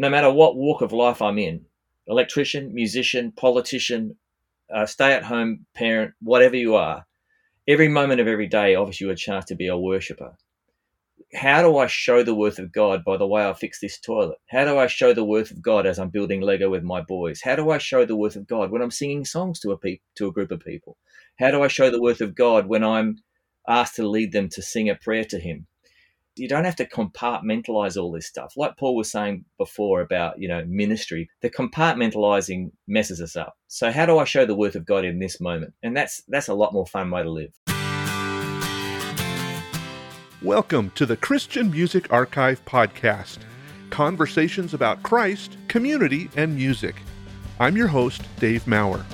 no matter what walk of life I'm in electrician, musician, politician, uh, stay at home parent, whatever you are every moment of every day offers you a chance to be a worshiper. How do I show the worth of God by the way I fix this toilet? How do I show the worth of God as I'm building Lego with my boys? How do I show the worth of God when I'm singing songs to a pe- to a group of people? How do I show the worth of God when I'm asked to lead them to sing a prayer to Him? You don't have to compartmentalize all this stuff. Like Paul was saying before about, you know, ministry, the compartmentalizing messes us up. So how do I show the worth of God in this moment? And that's that's a lot more fun way to live. Welcome to the Christian Music Archive podcast. Conversations about Christ, community, and music. I'm your host, Dave Maurer.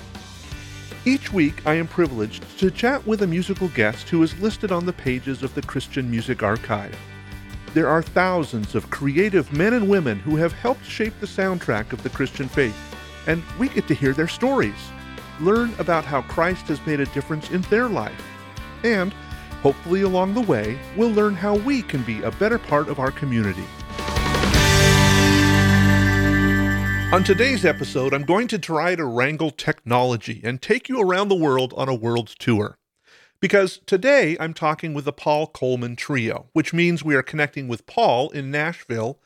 Each week, I am privileged to chat with a musical guest who is listed on the pages of the Christian Music Archive. There are thousands of creative men and women who have helped shape the soundtrack of the Christian faith, and we get to hear their stories, learn about how Christ has made a difference in their life, and hopefully along the way, we'll learn how we can be a better part of our community. On today's episode, I'm going to try to wrangle technology and take you around the world on a world tour. Because today I'm talking with the Paul Colman Trio, which means we are connecting with Paul in Nashville,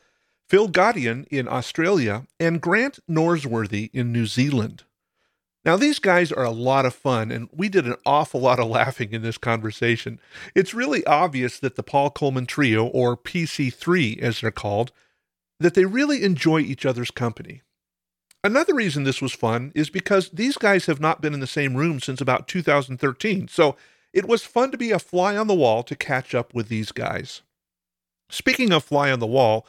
Phil Gaudion in Australia, and Grant Norsworthy in New Zealand. Now, these guys are a lot of fun, and we did an awful lot of laughing in this conversation. It's really obvious that the Paul Colman Trio, or PC3 as they're called, that they really enjoy each other's company. Another reason this was fun is because these guys have not been in the same room since about 2013, so it was fun to be a fly on the wall to catch up with these guys. Speaking of fly on the wall,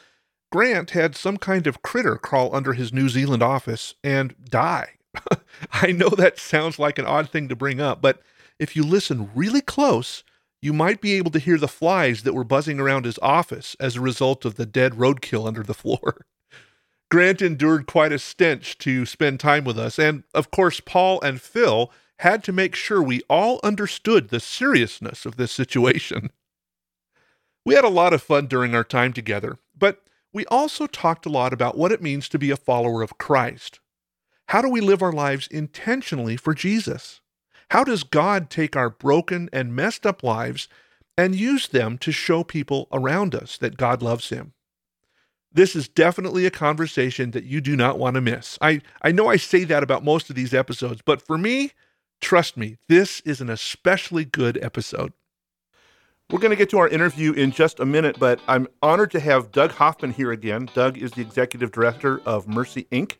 Grant had some kind of critter crawl under his New Zealand office and die. I know that sounds like an odd thing to bring up, but if you listen really close, you might be able to hear the flies that were buzzing around his office as a result of the dead roadkill under the floor. Grant endured quite a stench to spend time with us, and of course, Paul and Phil had to make sure we all understood the seriousness of this situation. We had a lot of fun during our time together, but we also talked a lot about what it means to be a follower of Christ. How do we live our lives intentionally for Jesus? How does God take our broken and messed up lives and use them to show people around us that God loves Him? This is definitely a conversation that you do not want to miss. I, I know I say that about most of these episodes, but for me, trust me, this is an especially good episode. We're going to get to our interview in just a minute, but I'm honored to have Doug Hoffman here again. Doug is the executive director of Mercy Inc.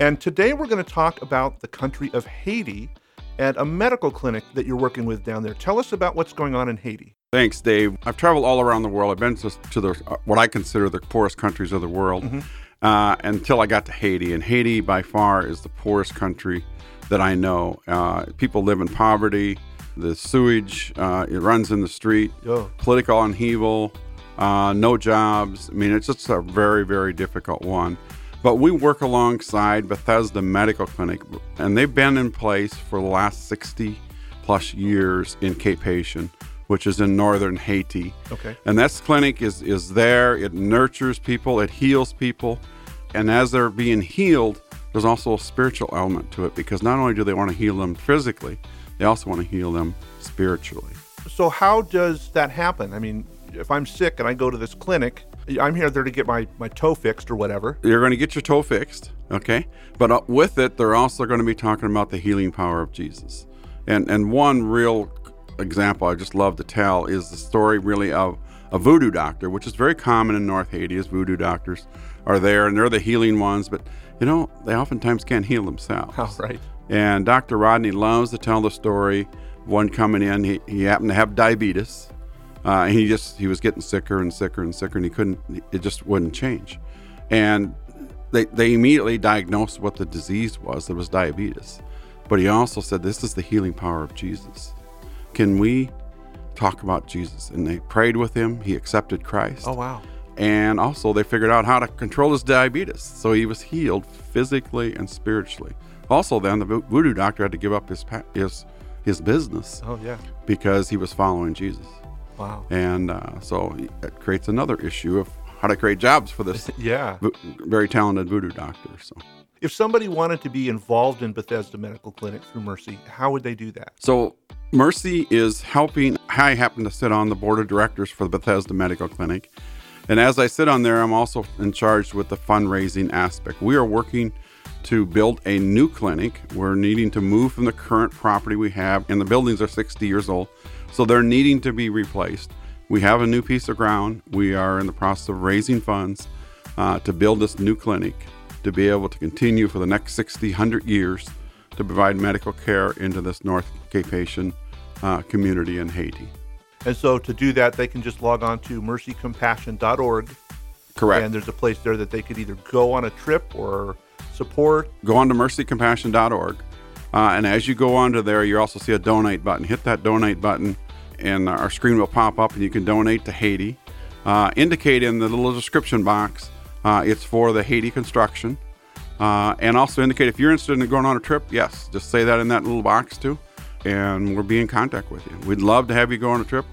And today we're going to talk about the country of Haiti and a medical clinic that you're working with down there. Tell us about what's going on in Haiti. Thanks, Dave. I've traveled all around the world. I've been to, to the uh, what I consider the poorest countries of the world mm-hmm. uh, until I got to Haiti. And Haiti, by far, is the poorest country that I know. Uh, people live in poverty. The sewage uh, it runs in the street. Yo. Political upheaval. Uh, no jobs. I mean, it's just a very, very difficult one. But we work alongside Bethesda Medical Clinic, and they've been in place for the last 60 plus years in Cap-Haitien which is in northern Haiti. Okay. And that clinic is is there. It nurtures people. It heals people, and as they're being healed, there's also a spiritual element to it because not only do they want to heal them physically, they also want to heal them spiritually. So how does that happen? I mean, if I'm sick and I go to this clinic, I'm here there to get my, my toe fixed or whatever. You're going to get your toe fixed, okay? But uh, with it, they're also going to be talking about the healing power of Jesus. And and one real example I just love to tell is the story really of a voodoo doctor, which is very common in North Haiti, as voodoo doctors are there and they're the healing ones, but you know, they oftentimes can't heal themselves. Oh, right. And Dr. Rodney loves to tell the story. Of one coming in, he, he happened to have diabetes. Uh, and he just he was getting sicker and sicker and sicker, and he couldn't. It just wouldn't change. And they they immediately diagnosed what the disease was. It was diabetes. But he also said, "This is the healing power of Jesus." Can we talk about Jesus? And they prayed with him. He accepted Christ. Oh, wow. And also, they figured out how to control his diabetes. So he was healed physically and spiritually. Also, then the voodoo doctor had to give up his his his business. Oh, yeah. Because he was following Jesus. Wow. And uh, so it creates another issue of how to create jobs for this Yeah. vo- very talented voodoo doctor. So. If somebody wanted to be involved in Bethesda Medical Clinic through Mercy, how would they do that? So Mercy is helping. I happen to sit on the board of directors for the Bethesda Medical Clinic. And as I sit on there, I'm also in charge with the fundraising aspect. We are working to build a new clinic. We're needing to move from the current property we have, and the buildings are 60 years old, so they're needing to be replaced. We have a new piece of ground. We are in the process of raising funds uh, to build this new clinic to be able to continue for the next 60, 100 years to provide medical care into this North Haitian uh, community in Haiti. And so to do that, they can just log on to mercycompassion.org. Correct. And there's a place there that they could either go on a trip or support. go on to mercycompassion.org. Uh, and as you go onto there, you also see a donate button. Hit that donate button, and our screen will pop up, and you can donate to Haiti. Uh, indicate in the little description box uh, it's for the Haiti construction. Uh, and also indicate if you're interested in going on a trip, yes, just say that in that little box too. And we'll be in contact with you. We'd love to have you go on a trip.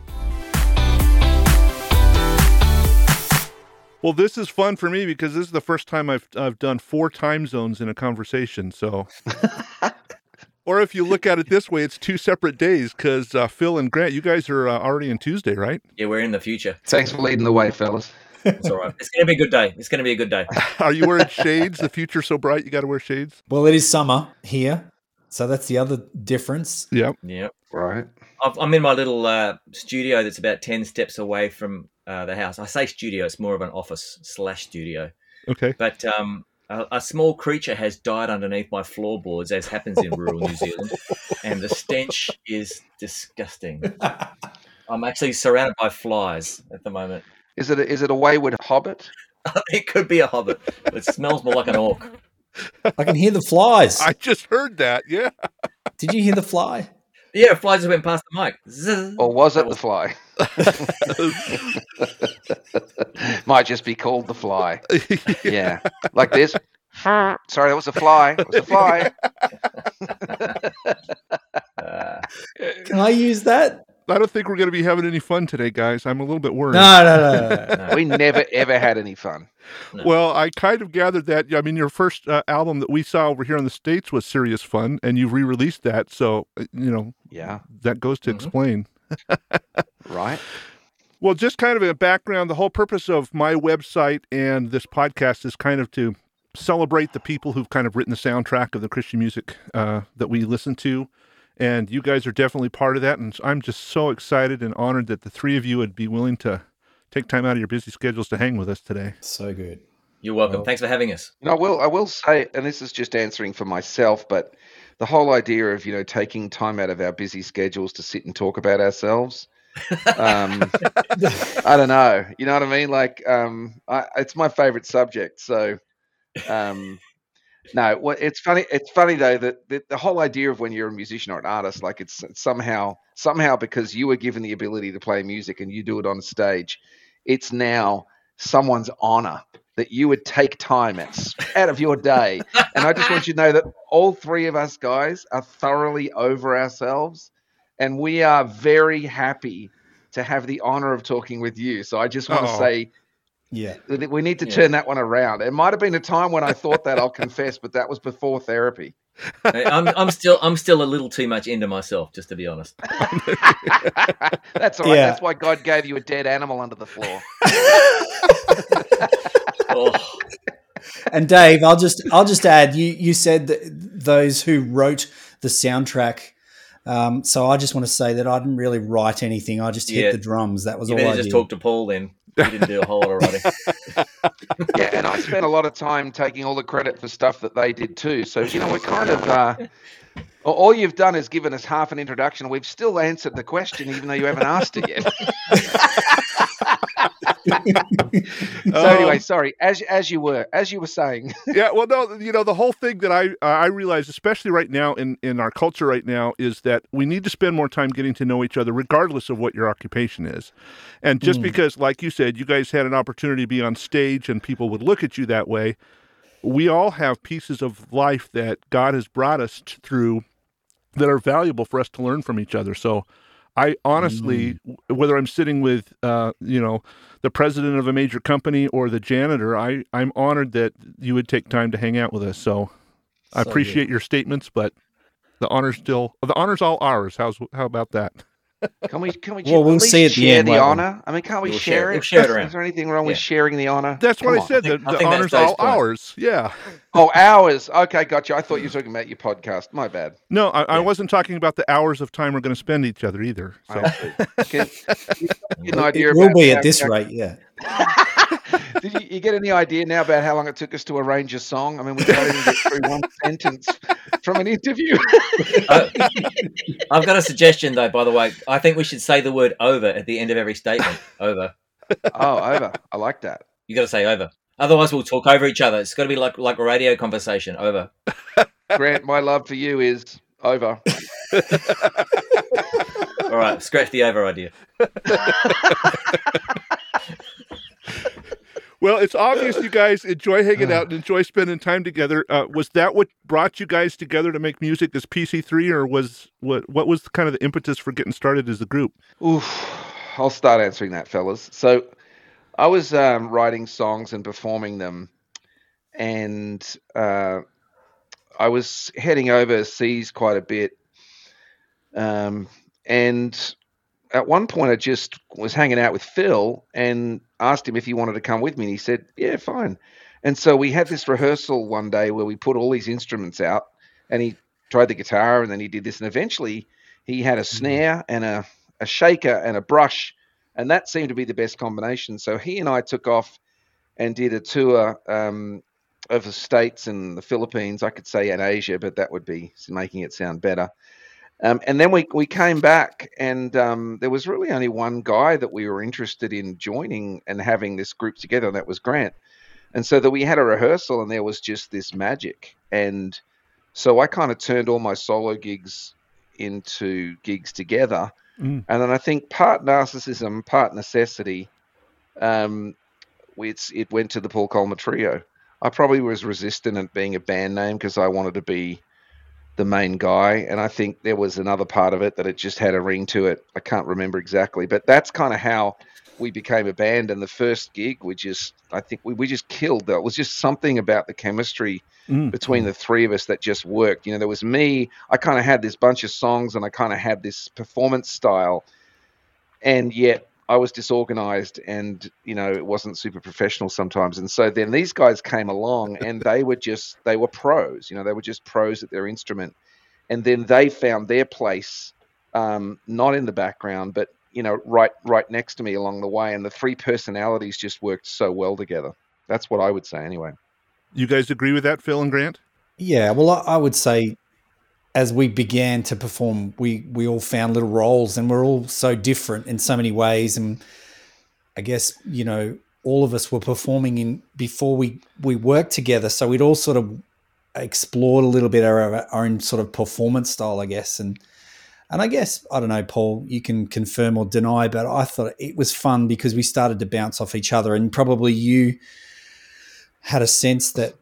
Well, this is fun for me because this is the first time I've I've done four time zones in a conversation. So, or if you look at it this way, it's two separate days because uh, Phil and Grant, you guys are uh, already in Tuesday, right? Yeah, we're in the future. Thanks for leading the way, fellas. It's all right. It's going to be a good day. It's going to be a good day. Are you wearing shades? The future's so bright, you got to wear shades. Well, it is summer here, so that's the other difference. Yep. Yep. Right. I've, I'm in my little uh, studio that's about 10 steps away from uh, the house. I say studio, it's more of an office slash studio. Okay. But um, a, a small creature has died underneath my floorboards, as happens in rural New Zealand, and the stench is disgusting. I'm actually surrounded by flies at the moment. Is it a, is it a wayward hobbit? it could be a hobbit. It smells more like an orc. I can hear the flies. I just heard that. Yeah. Did you hear the fly? Yeah, flies just went past the mic. Zzz. Or was it the fly? Might just be called the fly. Yeah. Like this. Sorry, that was a fly. It was a fly. Uh, Can I use that? I don't think we're going to be having any fun today, guys. I'm a little bit worried. No, no, no, no, no. no. We never ever had any fun. Well, I kind of gathered that. I mean, your first uh, album that we saw over here in the states was Serious Fun, and you re-released that. So, uh, you know, Yeah. that goes to Mhm. explain. Right. Well, just kind of a background. The whole purpose of my website and this podcast is kind of to celebrate the people who've kind of written the soundtrack of the Christian music uh, that we listen to. And you guys are definitely part of that. And I'm just so excited and honored that the three of you would be willing to take time out of your busy schedules to hang with us today. So good. You're welcome. Well- Thanks for having us. You know, I will. I will say, and this is just answering for myself, but the whole idea of you know taking time out of our busy schedules to sit and talk about ourselves. Um, I don't know. You know what I mean? Like, um, I, it's my favorite subject. So, um, no, what it's funny. It's funny though that the, the whole idea of when you're a musician or an artist, like it's somehow, somehow because you were given the ability to play music and you do it on stage, it's now someone's honor that you would take time out, of your day. And I just want you to know that all three of us guys are thoroughly over ourselves, and we are very happy to have the honor of talking with you. So I just want to Oh. say Yeah. we need to Yeah. turn that one around. It might have been a time when I thought that, I'll confess, but that was before therapy. I'm, I'm still I'm still a little too much into myself, just to be honest. That's all right. Yeah. That's why God gave you a dead animal under the floor. Oh, And Dave, I'll just I'll just add you you said that those who wrote the soundtrack. Um, so I just want to say that I didn't really write anything. I just hit Yeah. the drums. That was you all better I just did. talk to Paul then. He didn't do a whole lot of writing. yeah, and I spent a lot of time taking all the credit for stuff that they did too. So you know, we're kind of uh, all- all you've done is given us half an introduction. We've still answered the question, even though you haven't asked it yet. so anyway, sorry. As as you were as you were saying, yeah, well, no, you know, the whole thing that I I realize, especially right now in in our culture right now, is that we need to spend more time getting to know each other, regardless of what your occupation is. And just Mm. because, like you said, you guys had an opportunity to be on stage and people would look at you that way, we all have pieces of life that God has brought us through that are valuable for us to learn from each other. So. I honestly, Mm. whether I'm sitting with, uh, you know, the president of a major company or the janitor, I I'm honored that you would take time to hang out with us. So I So appreciate your statements, but the honor's still the honor's all ours. How's how about that? Can we? Can we? Well, we'll at least see at the share end, the honor. I mean, can't we We'll share, share- it? we'll share it around. Is there anything wrong with sharing the honor? That's Come what I on. said. I think- the I the think honor's all point. ours. Yeah. Oh, hours. Okay, gotcha. I thought you were talking about your podcast. My bad. No, I, I wasn't talking about the hours of time we're going to spend each other either. So I see. Can, you get an It idea will be at this rate, yeah. Did you, you get any idea now about how long it took us to arrange a song? I mean, we can't even get through one sentence from an interview. Uh, I've got a suggestion, though. By the way, I think we should say the word "over" at the end of every statement. Over. oh, over. I like that. You got to say "over." Otherwise, we'll talk over each other. It's got to be like like a radio conversation. Over. Grant, my love for you is over. All right, scratch the over idea. Well, it's obvious you guys enjoy hanging out and enjoy spending time together. Uh, was that what brought you guys together to make music as PC3, or was what what was kind of the impetus for getting started as a group? Oof. I'll start answering that, fellas. So, I was um, writing songs and performing them, and uh, I was heading overseas quite a bit. Um, and at one point, I just was hanging out with Phil and asked him if he wanted to come with me, and he said, "Yeah, fine." And so we had this rehearsal one day where we put all these instruments out, and he tried the guitar, and then he did this, and eventually he had a snare and a a shaker and a brush, and that seemed to be the best combination. So he and I took off and did a tour um, of the states and the Philippines. I could say in Asia, but that would be making it sound better. Um, and then we we came back, and um, there was really only one guy that we were interested in joining and having this group together, and that was Grant. And so that we had a rehearsal, and there was just this magic. And so I kind of turned all my solo gigs into gigs together. Mm. And then I think part narcissism, part necessity, um, it's, it went to the Paul Colman Trio. I probably was resistant at being a band name because I wanted to be the main guy. And I think there was another part of it that it just had a ring to it. I can't remember exactly, but that's kind of how we became a band. And the first gig, we just, I think we, we just killed. There was just something about the chemistry Mm. between the three of us that just worked. You know, there was me. I kind of had this bunch of songs, and I kind of had this performance style, and yet I was disorganized, and you know, it wasn't super professional sometimes. And so then these guys came along, and they were just they were pros. You know, they were just pros at their instrument, and then they found their place, um, not in the background, but you know, right right next to me along the way. And the three personalities just worked so well together. That's what I would say, anyway. You guys agree with that, Phil and Grant? Yeah, well, I, I would say as we began to perform, we we all found little roles, and we're all so different in so many ways. And I guess you know, all of us were performing in before we we worked together, so we'd all sort of explored a little bit our, our own sort of performance style, I guess. And and I guess I don't know, Paul, you can confirm or deny, but I thought it was fun because we started to bounce off each other, and probably you had a sense that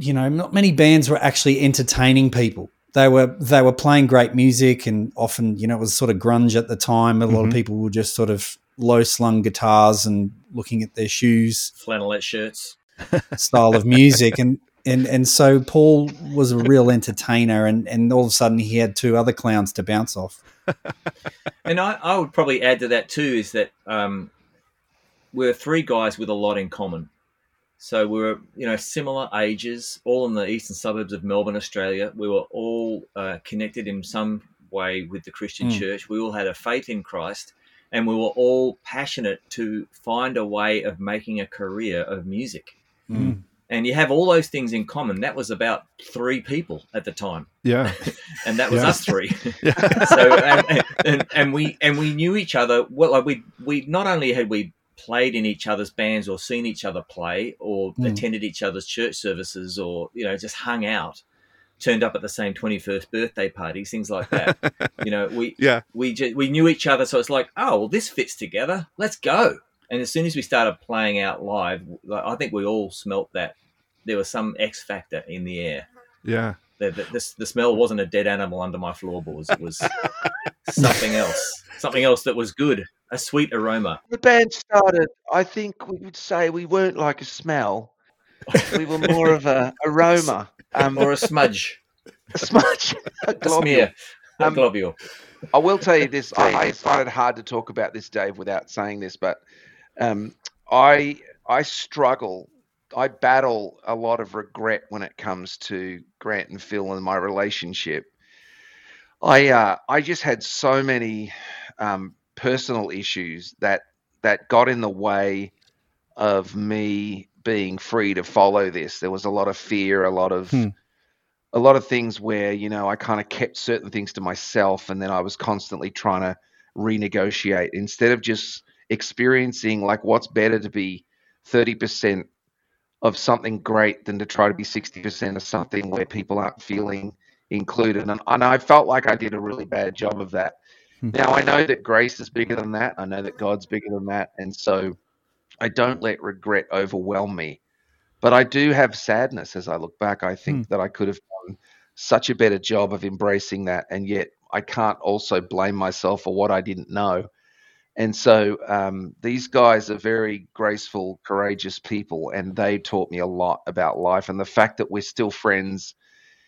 you know not many bands were actually entertaining people they were they were playing great music and often you know it was sort of grunge at the time a lot of Mhm. people were just sort of low slung guitars and looking at their shoes Flannelette shirts. style of music and and and so Paul was a real entertainer and and all of a sudden he had two other clowns to bounce off And I, I would probably add to that too is that um, we're three guys with a lot in common. So we were, you know, similar ages, all in the eastern suburbs of Melbourne, Australia. We were all uh, connected in some way with the Christian Mm. church. We all had a faith in Christ, and we were all passionate to find a way of making a career of music. Mm. And you have all those things in common. That was about three people at the time, Yeah. and that was Yeah. us three. yeah. so and, and, and we and we knew each other well like we we not only had we played in each other's bands or seen each other play or Mm. attended each other's church services or you know just hung out turned up at the same 21st birthday parties things like that you know we Yeah. we just, we knew each other so it's like oh well this fits together let's go and as soon as we started playing out live like, i think we all smelt that there was some x factor in the air Yeah. the, the, the, the smell wasn't a dead animal under my floorboards. It was something else, something else that was good, a sweet aroma. The band started. I think we would say we weren't like a smell. We were more of a aroma, um, or a smudge, a smudge, a, a smear, a Um, globule. I will tell you this. I, I find it hard to talk about this, Dave, without saying this, but um, I I struggle. I battle a lot of regret when it comes to Grant and Phil and my relationship. I uh, I just had so many um, personal issues that that got in the way of me being free to follow this. There was a lot of fear, a lot of Hmm. a lot of things where you know I kind of kept certain things to myself, and then I was constantly trying to renegotiate instead of just experiencing like what's better to be thirty percent of something great than to try to be sixty percent of something where people aren't feeling included. And, and I felt like I did a really bad job of that. Hmm. Now I know that grace is bigger than that. I know that God's bigger than that, and so I don't let regret overwhelm me. But I do have sadness as I look back. I think that I could have done such a better job of embracing that, and yet I can't also blame myself for what I didn't know. And so um, these guys are very graceful, courageous people, and they taught me a lot about life. And the fact that we're still friends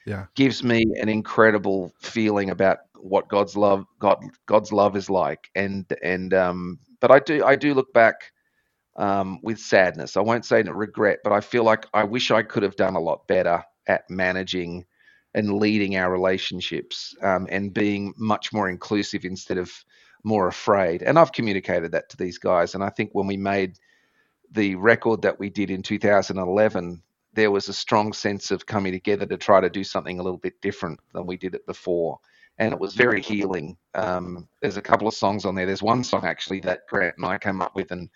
Yeah. gives me an incredible feeling about what God's love, God, God's love is like. And and um, but I do I do look back um, with sadness. I won't say regret, but I feel like I wish I could have done a lot better at managing and leading our relationships um, and being much more inclusive instead of more afraid. And I've communicated that to these guys. And I think when we made the record that we did in 2011, there was a strong sense of coming together to try to do something a little bit different than we did it before. And it was very healing. Um, there's a couple of songs on there. There's one song actually that Grant and I came up with, and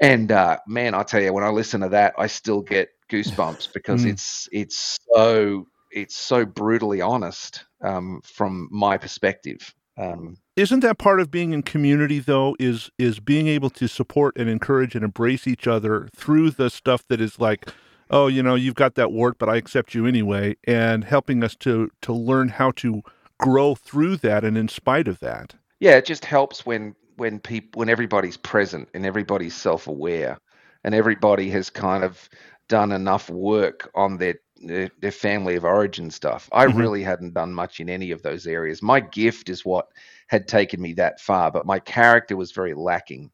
and uh, man, I tell you, when I listen to that, I still get goosebumps because Mm. it's it's so it's so brutally honest um, from my perspective. Um, Isn't that part of being in community though is is being able to support and encourage and embrace each other through the stuff that is like oh you know you've got that wart but I accept you anyway and helping us to to learn how to grow through that and in spite of that. yeah, it just helps when when people when everybody's present and everybody's self-aware and everybody has kind of done enough work on their their, their family of origin stuff. I Mhm. really hadn't done much in any of those areas. My gift is what had taken me that far, but my character was very lacking.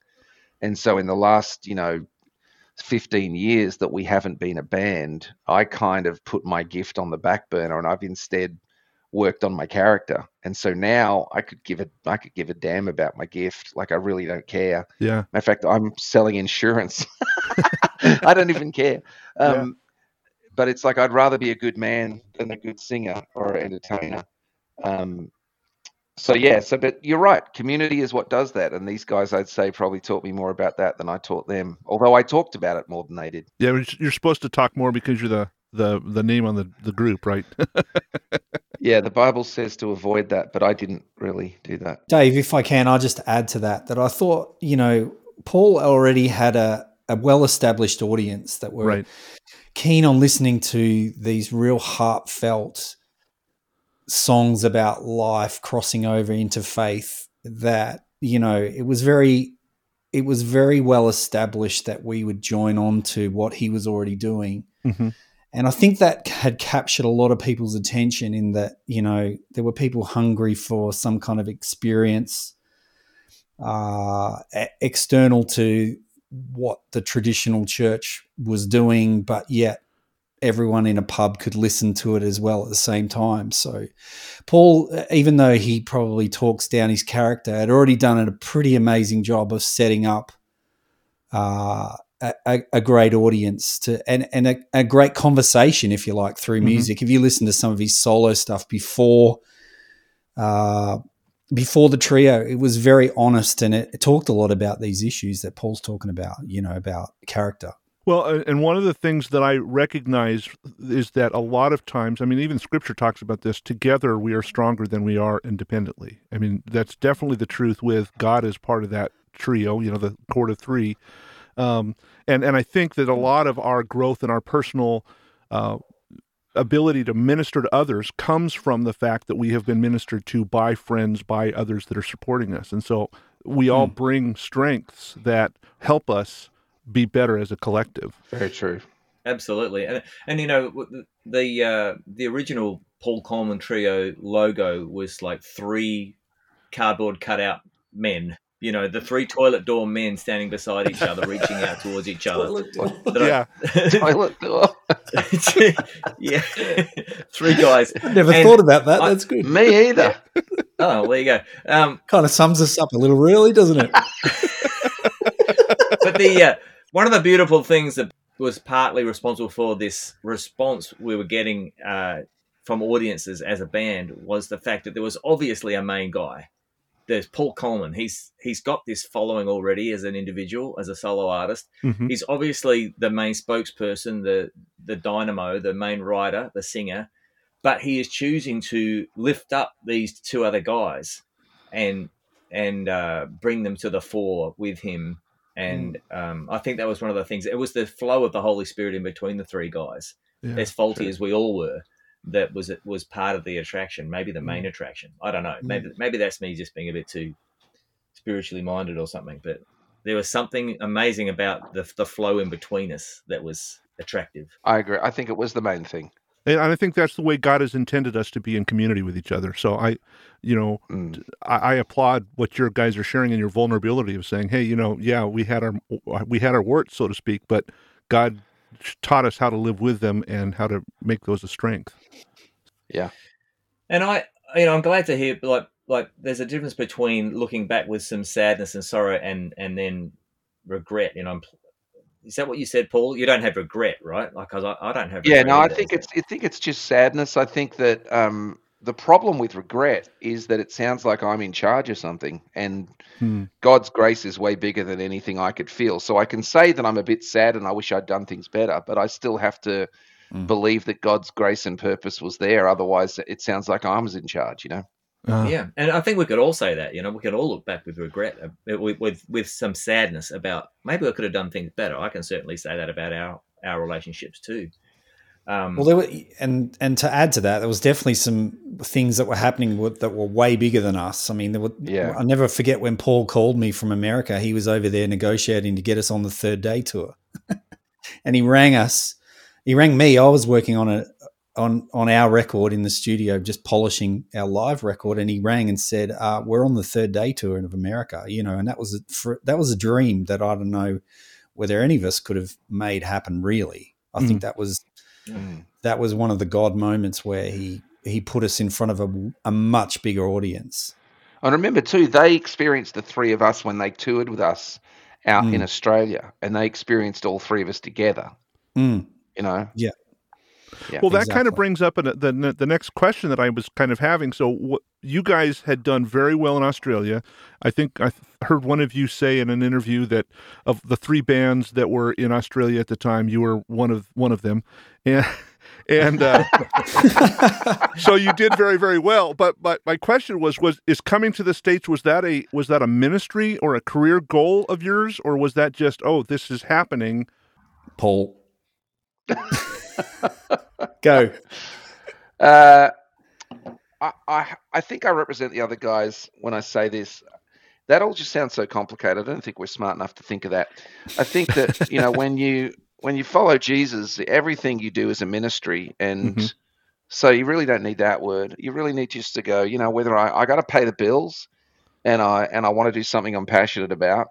And so in the last, you know, 15 years that we haven't been a band, I kind of put my gift on the back burner and I've instead worked on my character. And so now I could give a I could give a damn about my gift. Like I really don't care. Yeah. Matter of fact, I'm selling insurance. I don't even care. Um, But it's like I'd rather be a good man than a good singer or entertainer. Um, so yeah, so but you're right. Community is what does that, and these guys, I'd say, probably taught me more about that than I taught them. Although I talked about it more than they did. Yeah, you're- you're supposed to talk more because you're the the the name on the the group, right? Yeah, the Bible says to avoid that, but I didn't really do that. Dave, if I can, I'll just add to that that I thought, you know, Paul already had a, a well established audience that were right. keen on listening to these real heartfelt songs about life crossing over into faith that, you know, it was very it was very well established that we would join on to what he was already doing. hmm And I think that had captured a lot of people's attention in that, you know, there were people hungry for some kind of experience uh, external to what the traditional church was doing, but yet everyone in a pub could listen to it as well at the same time. So, Paul, even though he probably talks down his character, had already done a pretty amazing job of setting up uh, a, a, great audience to and and a, a great conversation, if you like, through Mhm. music. If you listen to some of his solo stuff before. Uh, before the trio, it was very honest and it, it talked a lot about these issues that Paul's talking about, you know, about character. Well, and one of the things that I recognize is that a lot of times, I mean, even Scripture talks about this. Together, we are stronger than we are independently. I mean, that's definitely the truth. With God as part of that trio, you know, the chord of three, um, and and I think that a lot of our growth and our personal uh, ability to minister to others comes from the fact that we have been ministered to by friends, by others that are supporting us. And so we all Hmm. bring strengths that help us be better as a collective. Very true. Absolutely, and and you know the uh, the original Paul Colman Trio logo was like three cardboard cutout men. You know, the three toilet door men standing beside each other, reaching out towards each other. That I- Yeah. Toilet door. yeah, three guys. Never And thought about that. I- That's good. Me either. Oh, there you go. Um, Kind of sums us up a little, really, doesn't it? But the uh, one of the beautiful things that was partly responsible for this response we were getting uh, from audiences as a band was the fact that there was obviously a main guy. There's Paul Colman. He's he's got this following already as an individual, as a solo artist. Mhm. He's obviously the main spokesperson, the the dynamo, the main writer, the singer. But he is choosing to lift up these two other guys and and uh, bring them to the fore with him. Mm. And um, I think that was one of the things. It was the flow of the Holy Spirit in between the three guys. Yeah. As faulty as we all were, that was it was part of the attraction. Maybe the main mm. attraction. I don't know. Maybe mm. maybe that's me just being a bit too spiritually minded or something. But there was something amazing about the the flow in between us that was attractive. I agree. I think it was the main thing. And I think that's the way God has intended us to be in community with each other. So I, you know, Mm. I, I applaud what your guys are sharing and your vulnerability of saying, "Hey, you know, yeah, we had our we had our warts, so to speak, but God taught us how to live with them and how to make those a strength." Yeah, and I, you know, I'm glad to hear like like there's a difference between looking back with some sadness and sorrow and and then regret. You know, I'm, is that what you said, Paul? You don't have regret, right? Like, 'cause I, I don't have. Yeah, no, I think Is it's I think it's just sadness. I think that um, the problem with regret is that it sounds like I'm in charge of something, and Hmm. God's grace is way bigger than anything I could feel. So I can say that I'm a bit sad and I wish I'd done things better, but I still have to Mm. believe that God's grace and purpose was there. Otherwise, it sounds like I was in charge. You know. Uh, yeah, and I think we could all say that. You know, we could all look back with regret, uh, with with, with some sadness about maybe I could have done things better. I can certainly say that about our our relationships too. Um, Well, there were, and and to add to that, there was definitely some things that were happening with, that were way bigger than us. I mean, there were. Yeah. I never forget when Paul called me from America. He was over there negotiating to get us on the Third Day tour, and he rang us. He rang me. I was working on a on on our record in the studio, just polishing our live record, and he rang and said, uh, "We're on the Third Day tour of America." You know, and that was a, for, that was a dream that I don't know whether any of us could have made happen. Really, I think that was Mm. that was one of the God moments where he he put us in front of a, a much bigger audience. And remember too, they experienced the three of us when they toured with us out in Mm. Australia, and they experienced all three of us together. Mm. You know. Yeah. Yeah. Well, that kind of brings up an, the the next question that I was kind of having. So, what, you guys had done very well in Australia. I think I th- heard one of you say in an interview that of the three bands that were in Australia at the time, you were one of one of them, and and uh, so you did very very well. But but my question was was is coming to the states was that a was that a ministry or a career goal of yours, or was that just oh this is happening? Paul, go. Uh, I, I I think I represent the other guys when I say this. That all just sounds so complicated. I don't think we're smart enough to think of that. I think that you know when you when you follow Jesus, everything you do is a ministry, and Mhm. so you really don't need that word. You really need just to go. You know whether I I got to pay the bills, and I and I want to do something I'm passionate about,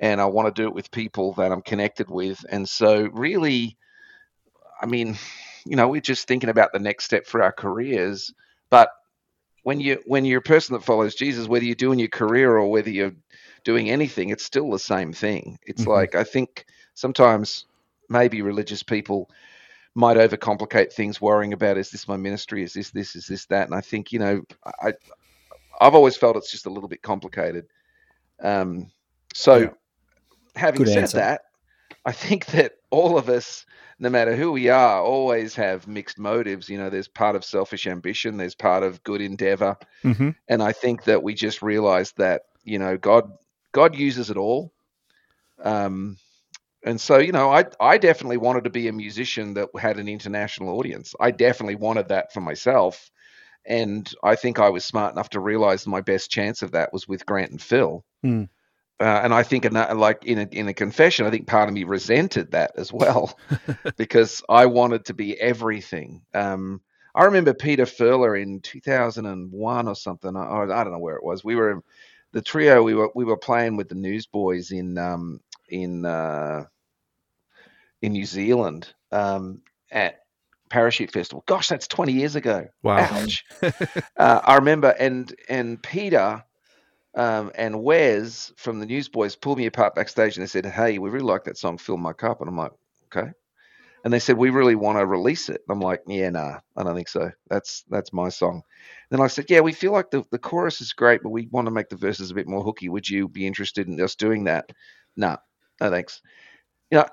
and I want to do it with people that I'm connected with, and so really, I mean, you know, we're just thinking about the next step for our careers. But when you when you're a person that follows Jesus, whether you're doing your career or whether you're doing anything, it's still the same thing. It's Mhm. like I think sometimes maybe religious people might overcomplicate things, worrying about is this my ministry, is this this, is this that, and I think you know I I've always felt it's just a little bit complicated. Um, so Yeah. having Good said answer. that, I think that all of us, no matter who we are, always have mixed motives. You know, there's part of selfish ambition, there's part of good endeavor, Mm-hmm. and I think that we just realize that you know God God uses it all. Um, and so you know, I I definitely wanted to be a musician that had an international audience. I definitely wanted that for myself, and I think I was smart enough to realize my best chance of that was with Grant and Phil. Hmm. Uh, and I think, in a, like in a, in a confession, I think part of me resented that as well, because I wanted to be everything. Um, I remember Peter Furler in 2001 or something. I, I don't know where it was. We were the trio. We were we were playing with the Newsboys in um, in uh, in New Zealand um, at Parachute Festival. Gosh, that's 20 years ago. Wow. Ouch. uh, I remember, and and Peter um, and Wes from the Newsboys pulled me apart backstage and they said, "Hey, we really like that song, Fill My Cup," and I'm like, "Okay." And they said, "We really want to release it." I'm like, "Yeah, nah, I don't think so. That's that's my song." Then I said, "Yeah, we feel like the the chorus is great, but we want to make the verses a bit more hooky. Would you be interested in us doing that?" Nah, no thanks. You know,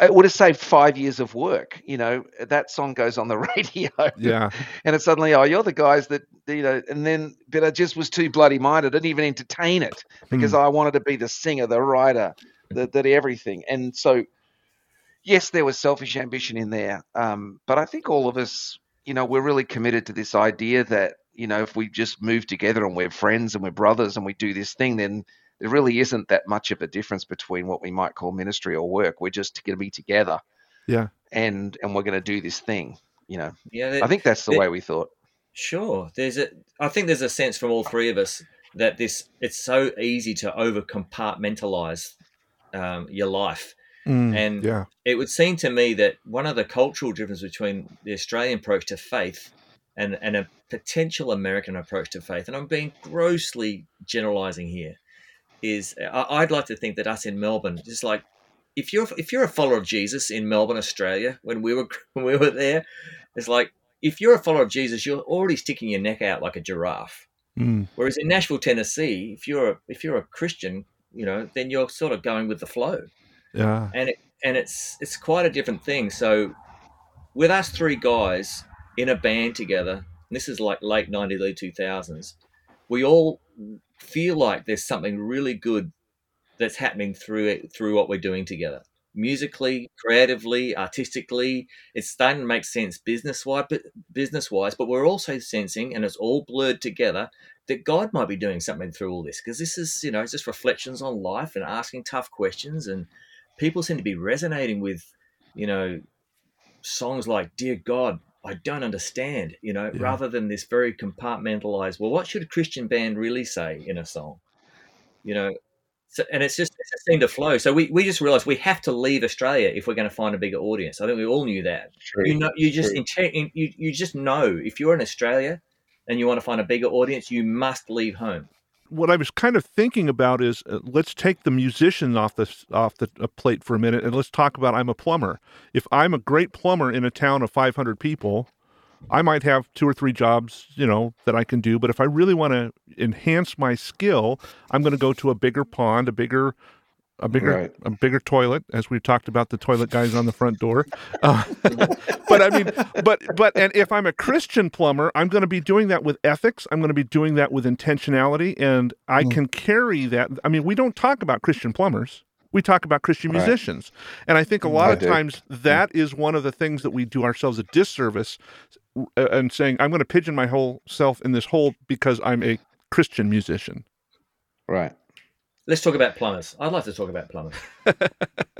it would have saved five years of work. You know, that song goes on the radio. Yeah. And it's suddenly, oh, you're the guys that, you know, and then, but I just was too bloody minded. I didn't even entertain it because Hmm. I wanted to be the singer, the writer, the, the everything. And so, yes, there was selfish ambition in there. Um, but I think all of us, you know, we're really committed to this idea that, you know, if we just move together and we're friends and we're brothers and we do this thing, then there really isn't that much of a difference between what we might call ministry or work. We're just going to be together Yeah. and and we're going to do this thing. You know, Yeah, I think that's the it- way we thought. Sure. There's a I think there's a sense from all three of us that this it's so easy to over compartmentalize um, your life. Mm, And yeah. it would seem to me that one of the cultural differences between the Australian approach to faith and, and a potential American approach to faith, and I'm being grossly generalizing here, is I'd like to think that us in Melbourne, just like if you're if you're a follower of Jesus in Melbourne, Australia, when we were when we were there, it's like if you're a follower of Jesus, you're already sticking your neck out like a giraffe. Mm, Whereas in Nashville, Tennessee, if you're a, if you're a Christian, you know, then you're sort of going with the flow yeah. and it, and it's it's quite a different thing. So with us three guys in a band together, and this is like late '90s, early 2000s, we all feel like there's something really good that's happening through it through what we're doing together. Musically, creatively, artistically, it's starting to make sense business wise, but business wise. But we're also sensing, and it's all blurred together, that God might be doing something through all this because this is, you know, just reflections on life and asking tough questions and people seem to be resonating with, you know, songs like "Dear God, I don't understand," you know, Yeah. rather than this very compartmentalized. Well, what should a Christian band really say in a song? You know, so, and it's just it's just seemed to flow. So we, we just realized we have to leave Australia if we're going to find a bigger audience. I think we all knew that. You know, you just True. you you just know if you're in Australia and you want to find a bigger audience, you must leave home. What I was kind of thinking about is uh, let's take the musician off the off the uh, plate for a minute and let's talk about I'm a plumber. If I'm a great plumber in a town of 500 people, I might have two or three jobs, you know, that I can do, but if I really want to enhance my skill, I'm going to go to a bigger pond, a bigger a bigger Right. a bigger toilet as we talked about the toilet guys on the front door. Uh, but I mean, but but and if I'm a Christian plumber, I'm going to be doing that with ethics. I'm going to be doing that with intentionality, and I Mm. can carry that. I mean, we don't talk about Christian plumbers. We talk about Christian Right. musicians, and I think a lot I of do. times that is one of the things that we do ourselves a disservice, uh, and saying I'm going to pigeon my whole self in this hole because I'm a Christian musician. Right. Let's talk about plumbers. I'd like to talk about plumbers.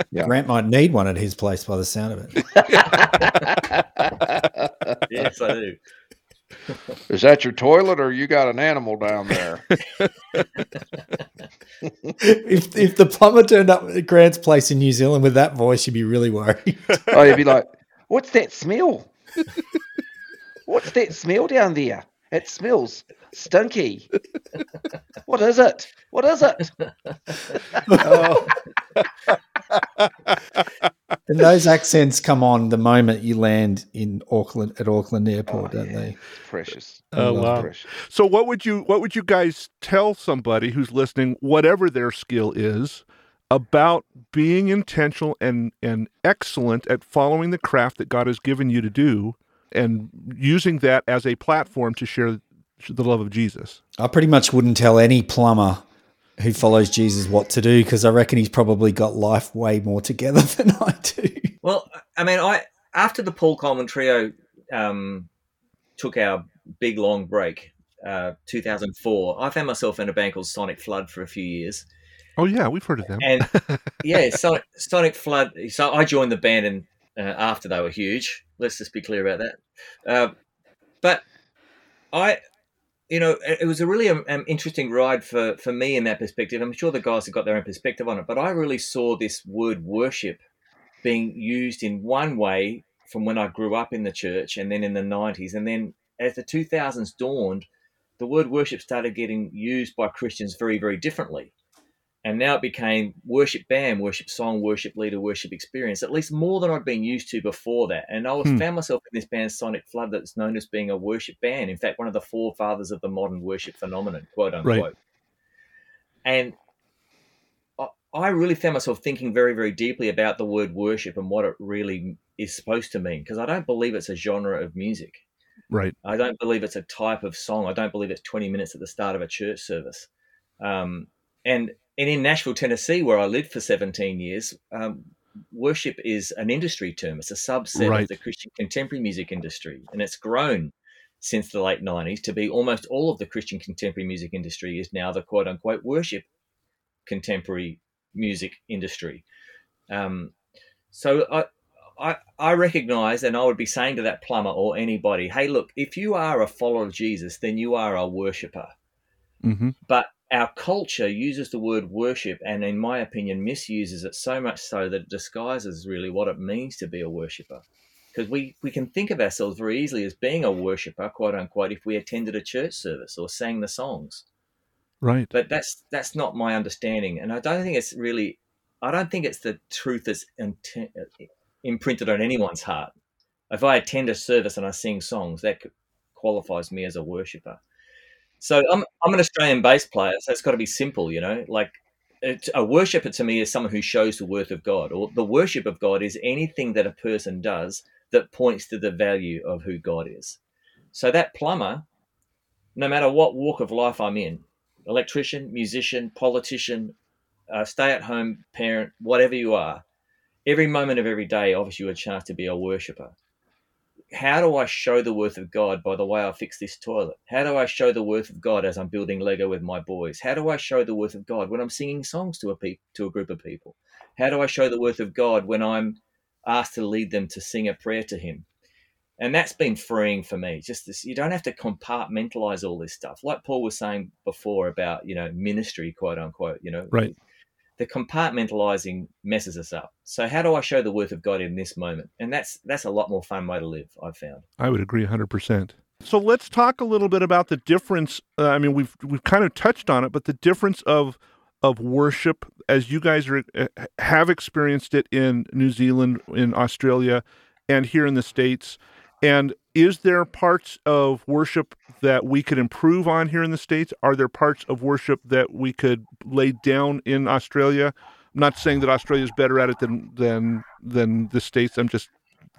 Yeah. Grant might need one at his place by the sound of it. yes, I do. Is that your toilet or you got an animal down there? if if the plumber turned up at Grant's place in New Zealand with that voice, you'd be really worried. oh, you'd be like, what's that smell? What's that smell down there? It smells stinky. What is it? What is it? Oh. and those accents come on the moment you land in Auckland at Auckland Airport, Oh, don't yeah. they? Precious. Oh, wow. Precious. So what would you what would you guys tell somebody who's listening, whatever their skill is, about being intentional and and excellent at following the craft that God has given you to do and using that as a platform to share the love of Jesus? I pretty much wouldn't tell any plumber who follows Jesus what to do because I reckon he's probably got life way more together than I do. Well, I mean, I after the Paul Colman trio um, took our big long break, uh, 2004, I found myself in a band called Sonic Flood for a few years. Oh yeah, we've heard of them. And yeah, Sonic, Sonic Flood. So I joined the band and uh, after they were huge. Let's just be clear about that. Uh, but I, you know, it, was a really um, um, interesting ride for for me in that perspective. I'm sure the guys have got their own perspective on it, but I really saw this word worship being used in one way from when I grew up in the church and then in the 90s. And then as the 2000s dawned, the word worship started getting used by Christians very, very differently. And now it became worship band, worship song, worship leader, worship experience, at least more than I'd been used to before that. And I was hmm. found myself in this band, Sonic Flood, that's known as being a worship band. In fact, one of the forefathers of the modern worship phenomenon, quote unquote. Right. And I really found myself thinking very, very deeply about the word worship and what it really is supposed to mean because I don't believe it's a genre of music. Right. I don't believe it's a type of song. I don't believe it's 20 minutes at the start of a church service. Um, and, and in Nashville, Tennessee, where I lived for 17 years, um, worship is an industry term. It's a subset right. of the Christian contemporary music industry. And it's grown since the late 90s to be almost all of the Christian contemporary music industry is now the quote unquote worship contemporary music industry. Um, so I, I, I recognize, and I would be saying to that plumber or anybody, hey, look, if you are a follower of Jesus, then you are a worshiper. Mm-hmm. But our culture uses the word worship, and in my opinion, misuses it so much so that it disguises really what it means to be a worshiper. Because we, we can think of ourselves very easily as being a worshiper, quote unquote, if we attended a church service or sang the songs. Right. But that's that's not my understanding, and I don't think it's really. I don't think it's the truth that's imprinted on anyone's heart. If I attend a service and I sing songs, that qualifies me as a worshipper. So I'm I'm an Australian bass player, so it's got to be simple, you know. Like a worshipper to me is someone who shows the worth of God, or the worship of God is anything that a person does that points to the value of who God is. So that plumber, no matter what walk of life I'm in, electrician, musician, politician, uh, stay at home parent, whatever you are, every moment of every day offers you a chance to be a worshiper. How do I show the worth of God by the way I fix this toilet? How do I show the worth of God as I'm building Lego with my boys? How do I show the worth of God when I'm singing songs to a pe- to a group of people? How do I show the worth of God when I'm asked to lead them to sing a prayer to Him? and that's been freeing for me just this you don't have to compartmentalize all this stuff like paul was saying before about you know ministry quote unquote you know right the compartmentalizing messes us up. So how do i show the worth of god in this moment? And that's that's a lot more fun way to live i've found. I would agree 100% so let's talk a little bit about the difference uh, i mean we've we've kind of touched on it but the difference of of worship as you guys are, uh, have experienced it in new zealand in australia and here in the states. And is there parts of worship that we could improve on here in the States? Are there parts of worship that we could lay down in Australia? I'm not saying that Australia is better at it than than than the States. I'm just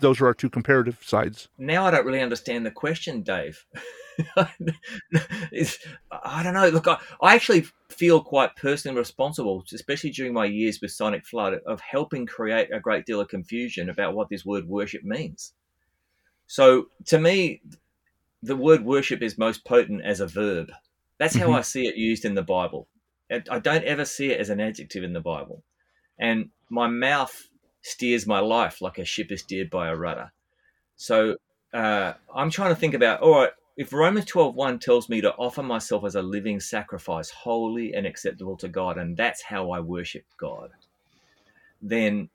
those are our two comparative sides. Now I don't really understand the question, Dave. I don't know. Look, I, I actually feel quite personally responsible, especially during my years with Sonic Flood, of helping create a great deal of confusion about what this word worship means. So to me, the word worship is most potent as a verb. That's how mm-hmm. I see it used in the Bible. I don't ever see it as an adjective in the Bible. And my mouth steers my life like a ship is steered by a rudder. So uh, I'm trying to think about all right, if Romans 12:1 tells me to offer myself as a living sacrifice, holy and acceptable to God, and that's how I worship God, then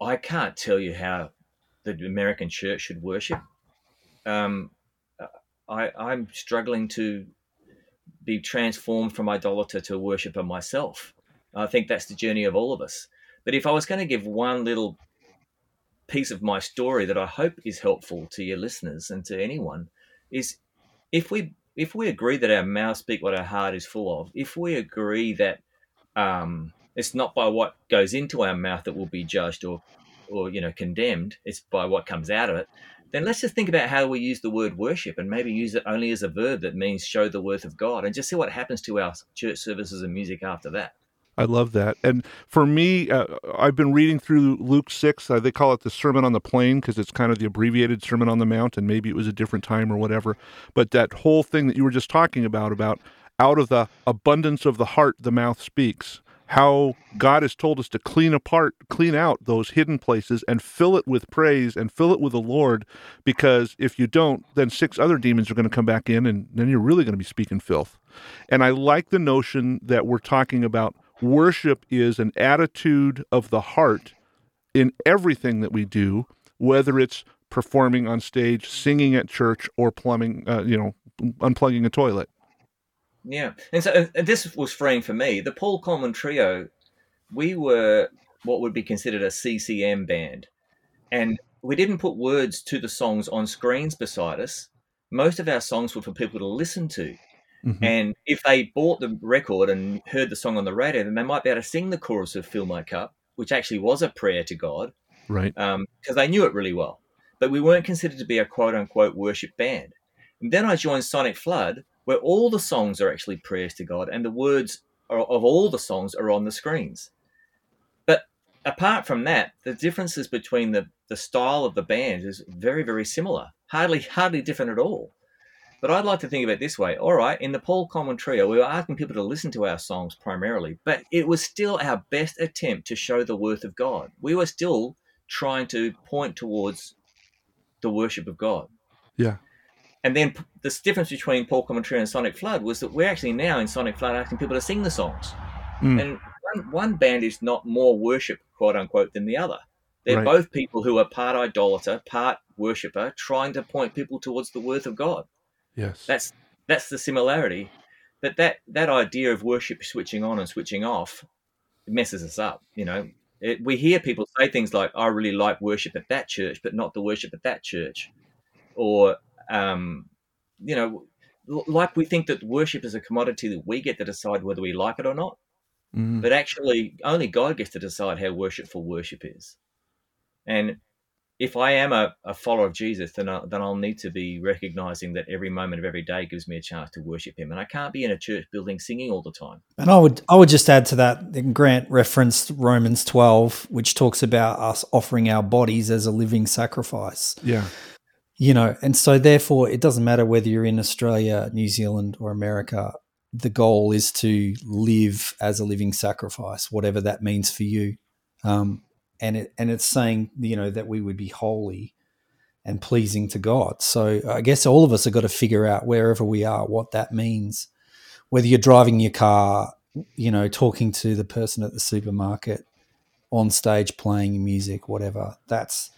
I can't tell you how the American church should worship. Um, I, I'm struggling to be transformed from idolater to a worshiper myself. I think that's the journey of all of us. But if I was going to give one little piece of my story that I hope is helpful to your listeners and to anyone, is if we if we agree that our mouths speak what our heart is full of, if we agree that um, it's not by what goes into our mouth that we'll be judged or or you know condemned it's by what comes out of it then let's just think about how we use the word worship and maybe use it only as a verb that means show the worth of God and just see what happens to our church services and music after that. I love that. And for me, uh, I've been reading through Luke 6. Uh, they call it the Sermon on the Plain because it's kind of the abbreviated Sermon on the Mount, and maybe it was a different time or whatever. But that whole thing that you were just talking about, about out of the abundance of the heart, the mouth speaks how God has told us to clean apart, clean out those hidden places and fill it with praise and fill it with the Lord. Because if you don't, then six other demons are going to come back in and then you're really going to be speaking filth. And I like the notion that we're talking about worship is an attitude of the heart in everything that we do, whether it's performing on stage, singing at church, or plumbing, uh, you know, unplugging a toilet. Yeah, and so and this was freeing for me. The Paul Colman Trio, we were what would be considered a CCM band, and we didn't put words to the songs on screens beside us. Most of our songs were for people to listen to. Mm-hmm. And if they bought the record and heard the song on the radio, then they might be able to sing the chorus of "Fill My Cup," which actually was a prayer to God, right? Because um, they knew it really well. But we weren't considered to be a quote unquote worship band. And then I joined Sonic Flood, where all the songs are actually prayers to God and the words are, of all the songs are on the screens. But apart from that, the differences between the, the style of the band is very, very similar, hardly, hardly different at all. But I'd like to think of it this way. All right, in the Paul Colman Trio, we were asking people to listen to our songs primarily, but it was still our best attempt to show the worth of God. We were still trying to point towards the worship of God. Yeah. And then the difference between Paul Colman Trio and Sonic Flood was that we're actually now in Sonic Flood asking people to sing the songs. Mm. And one, one, band is not more worship, quote unquote, than the other. They're right. both people who are part idolater, part worshipper, trying to point people towards the worth of God. Yes. That's that's the similarity. But that that idea of worship switching on and switching off messes us up. You know, it, we hear people say things like, "I really like worship at that church, but not the worship at that church," or um, you know, like we think that worship is a commodity that we get to decide whether we like it or not. Mm. But actually, only God gets to decide how worshipful worship is. And if I am a, a follower of Jesus, then, I, then I'll need to be recognizing that every moment of every day gives me a chance to worship Him, and I can't be in a church building singing all the time. And I would I would just add to that. Grant referenced Romans twelve, which talks about us offering our bodies as a living sacrifice. Yeah, you know, and so therefore it doesn't matter whether you're in Australia, New Zealand, or America. The goal is to live as a living sacrifice, whatever that means for you. Um, and it and it's saying you know that we would be holy and pleasing to God. So I guess all of us have got to figure out wherever we are what that means. Whether you're driving your car, you know, talking to the person at the supermarket, on stage playing music, whatever. That's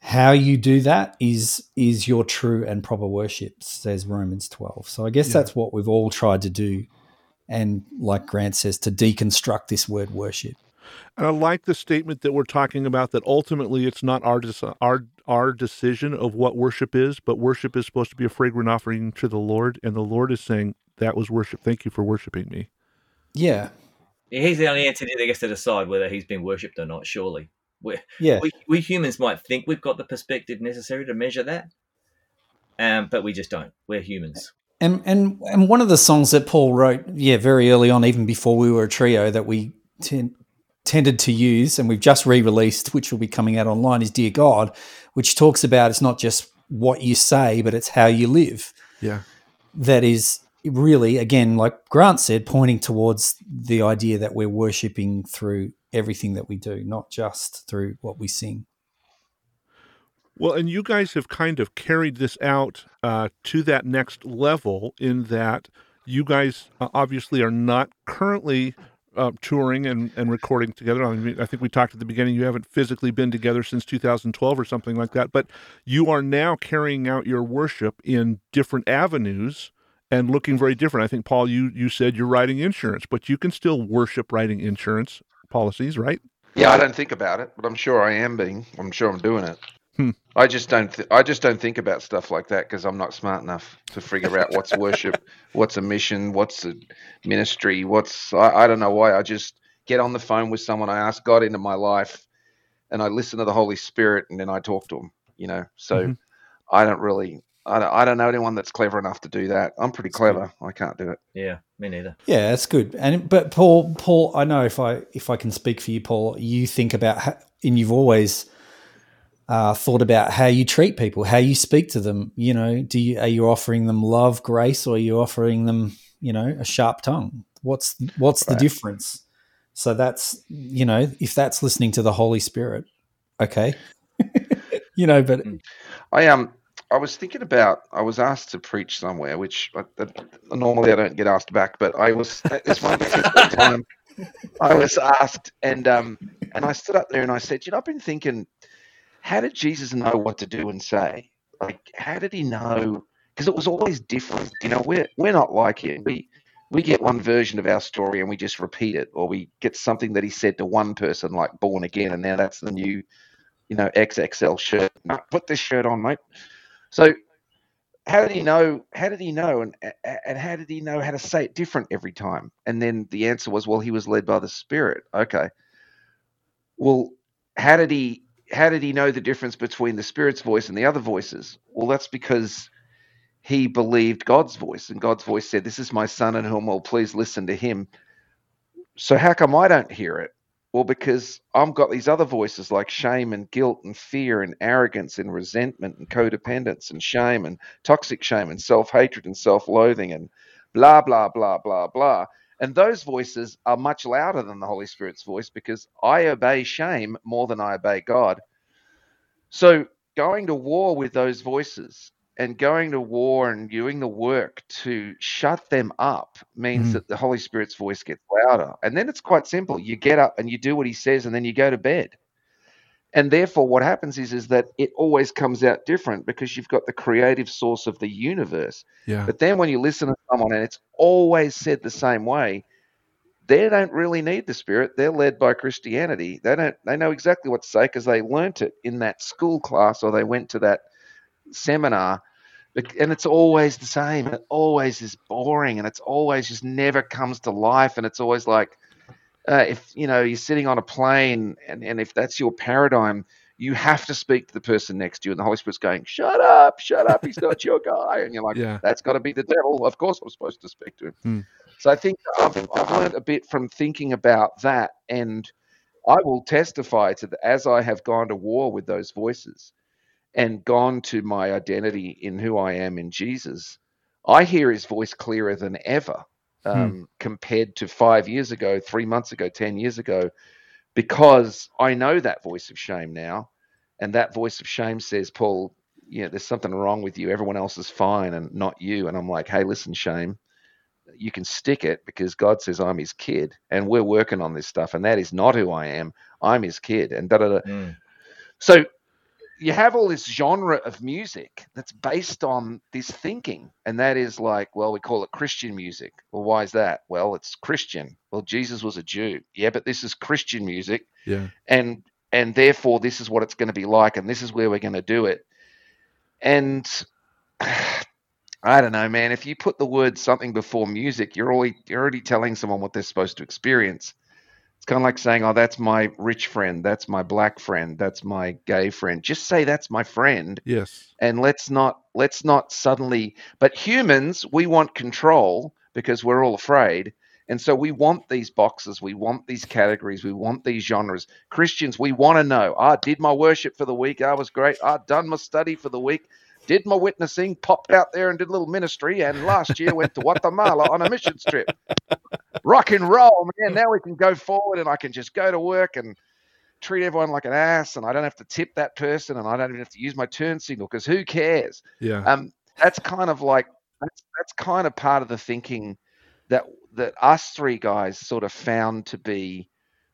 how you do that is is your true and proper worship says romans 12 so i guess yeah. that's what we've all tried to do. And like grant says to deconstruct this word worship. And i like the statement that we're talking about that ultimately it's not our our our decision of what worship is but worship is supposed to be a fragrant offering to the lord. And the lord is saying that was worship. Thank you for worshiping me. Yeah. He's the only entity that gets to decide whether he's been worshipped or not surely we yeah. we, we humans might think we've got the perspective necessary to measure that, um, but we just don't. We're humans. And and and one of the songs that Paul wrote, yeah, very early on, even before we were a trio, that we t- tended to use, and we've just re-released, which will be coming out online, is "Dear God," which talks about it's not just what you say, but it's how you live. Yeah, that is really, again, like Grant said, pointing towards the idea that we're worshiping through everything that we do, not just through what we sing. Well, and you guys have kind of carried this out uh, to that next level in that you guys uh, obviously are not currently uh, touring and, and recording together. I, mean, I think we talked at the beginning, you haven't physically been together since 2012 or something like that, but you are now carrying out your worship in different avenues and looking very different. I think, Paul, you, you said you're writing insurance, but you can still worship writing insurance policies, right? Yeah, I don't think about it, but I'm sure I am being. I'm sure I'm doing it. Hmm. I just don't. Th- I just don't think about stuff like that because I'm not smart enough to figure out what's worship, what's a mission, what's a ministry, what's. I, I don't know why. I just get on the phone with someone. I ask God into my life, and I listen to the Holy Spirit, and then I talk to Him. You know, so. Mm-hmm. I don't really. I don't, I don't know anyone that's clever enough to do that. I'm pretty clever. I can't do it. Yeah, me neither. Yeah, that's good. And but Paul, Paul, I know if I if I can speak for you, Paul, you think about how, and you've always uh, thought about how you treat people, how you speak to them. You know, do you are you offering them love, grace, or are you offering them, you know, a sharp tongue? What's what's right. the difference? So that's you know, if that's listening to the Holy Spirit, okay, you know. But mm. I um I was thinking about. I was asked to preach somewhere, which uh, normally I don't get asked back, but I was this one time. I was asked, and um, and I stood up there and I said, you know, I've been thinking, how did Jesus know what to do and say? Like, how did he know? Because it was always different. You know, we're we're not like him. We we get one version of our story and we just repeat it, or we get something that he said to one person, like born again, and now that's the new, you know, XXL shirt. Put this shirt on, mate. So how did he know? How did he know? And and how did he know how to say it different every time? And then the answer was, well, he was led by the Spirit. Okay. Well, how did he? How did he know the difference between the Spirit's voice and the other voices? Well, that's because he believed God's voice, and God's voice said, "This is my son, in whom will please listen to him." So how come I don't hear it? Well, because I've got these other voices like shame and guilt and fear and arrogance and resentment and codependence and shame and toxic shame and self hatred and self loathing and blah, blah, blah, blah, blah. And those voices are much louder than the Holy Spirit's voice because I obey shame more than I obey God. So going to war with those voices and going to war and doing the work to shut them up means mm. that the Holy Spirit's voice gets louder. And then it's quite simple. You get up and you do what he says and then you go to bed. And therefore what happens is is that it always comes out different because you've got the creative source of the universe. Yeah. But then when you listen to someone and it's always said the same way, they don't really need the spirit. They're led by Christianity. They don't they know exactly what to say because they learnt it in that school class or they went to that seminar and it's always the same it always is boring and it's always just never comes to life and it's always like uh, if you know you're sitting on a plane and, and if that's your paradigm you have to speak to the person next to you and the holy spirit's going shut up shut up he's not your guy and you're like yeah. that's got to be the devil of course i'm supposed to speak to him hmm. so i think I've, I've learned a bit from thinking about that and i will testify to that as i have gone to war with those voices and gone to my identity in who I am in Jesus, I hear his voice clearer than ever hmm. um, hmm. compared to five years ago, three months ago, 10 years ago, because I know that voice of shame now. And that voice of shame says, Paul, you know, there's something wrong with you. Everyone else is fine and not you. And I'm like, hey, listen, shame, you can stick it because God says I'm his kid and we're working on this stuff. And that is not who I am. I'm his kid. And da da da. Mm. So you have all this genre of music that's based on this thinking and that is like well we call it christian music. Well why is that? Well it's christian. Well jesus was a jew. Yeah but this is christian music. Yeah. And and therefore this is what it's going to be like and this is where we're going to do it. And i don't know man. If you put the word something before music you're already you're already telling someone what they're supposed to experience kind of like saying, "Oh, that's my rich friend, that's my black friend, that's my gay friend." Just say that's my friend. Yes. And let's not let's not suddenly. But humans, we want control because we're all afraid. And so we want these boxes, we want these categories, we want these genres. Christians, we want to know. I ah, did my worship for the week. I was great. I done my study for the week did my witnessing, popped out there and did a little ministry, and last year went to Guatemala on a mission trip. Rock and roll, man. Now we can go forward and I can just go to work and treat everyone like an ass and I don't have to tip that person and I don't even have to use my turn signal because who cares? Yeah. Um, that's kind of like that's that's kind of part of the thinking that that us three guys sort of found to be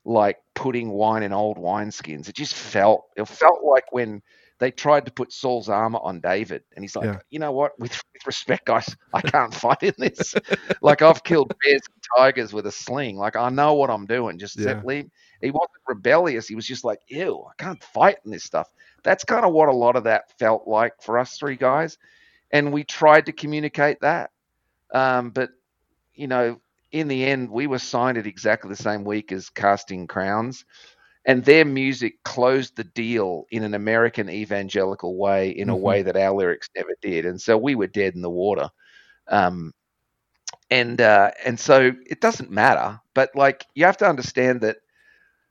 like putting wine in old wineskins. It just felt it felt like when they tried to put Saul's armor on David, and he's like, yeah. you know what? With, with, respect, guys, I can't fight in this. like I've killed bears and tigers with a sling. Like I know what I'm doing. Just yeah. leave. He wasn't rebellious. He was just like, ew, I can't fight in this stuff. That's kind of what a lot of that felt like for us three guys, and we tried to communicate that. Um, but you know, in the end, we were signed at exactly the same week as Casting Crowns and their music closed the deal in an American evangelical way, in a Mhm. way that our lyrics never did, and so we were dead in the water. Um, and uh, and so it doesn't matter, but like you have to understand that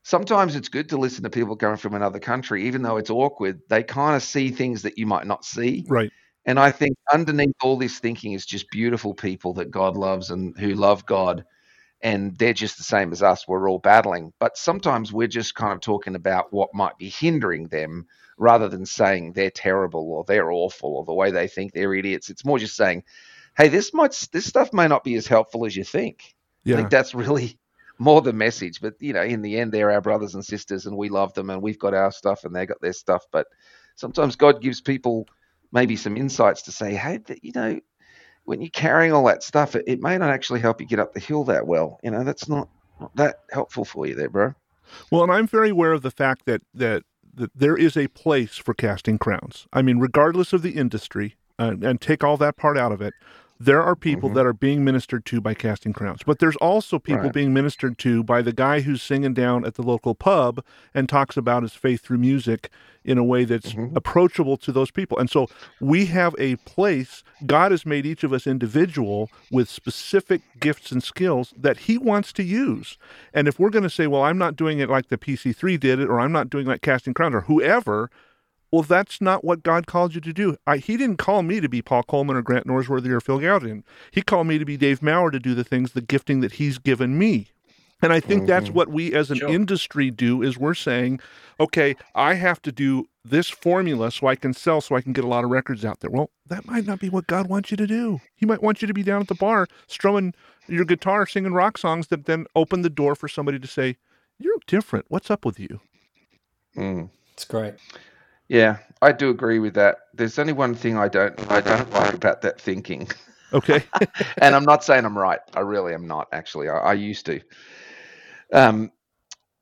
sometimes it's good to listen to people coming from another country, even though it's awkward. They kind of see things that you might not see. Right. And I think underneath all this thinking is just beautiful people that God loves and who love God. And they're just the same as us. We're all battling. But sometimes we're just kind of talking about what might be hindering them rather than saying they're terrible or they're awful or the way they think they're idiots. It's more just saying, hey, this might this stuff may not be as helpful as you think. I think that's really more the message. But you know, in the end, they're our brothers and sisters, and we love them, and we've got our stuff, and they got their stuff. But sometimes God gives people maybe some insights to say, hey, you know, when you're carrying all that stuff, it, it may not actually help you get up the hill that well. You know, that's not, not that helpful for you there, bro. Well, and I'm very aware of the fact that that that there is a place for casting crowns. I mean, regardless of the industry, uh, and take all that part out of it, there are people Mhm. that are being ministered to by casting crowns. But there's also people Right. being ministered to by the guy who's singing down at the local pub and talks about his faith through music in a way that's Mhm. approachable to those people. And so we have a place. God has made each of us individual with specific gifts and skills that He wants to use. And if we're going to say, well, I'm not doing it like the PC3 did it, or I'm not doing like Casting Crowns, or whoever, well, that's not what God called you to do. I, he didn't call me to be Paul Colman or Grant Norsworthy or Phil Gowden. He called me to be Dave Maurer to do the things, the gifting that He's given me. And I think that's Mhm. what we as an Sure. industry do is we're saying, okay, I have to do this formula so I can sell so I can get a lot of records out there. Well, that might not be what God wants you to do. He might want you to be down at the bar strumming your guitar, singing rock songs that then open the door for somebody to say, You're different. What's up with you? Mm. It's great. Yeah, I do agree with that. There's only one thing I don't I don't like about that thinking. Okay. and I'm not saying I'm right. I really am not. Actually, I, I used to. Um,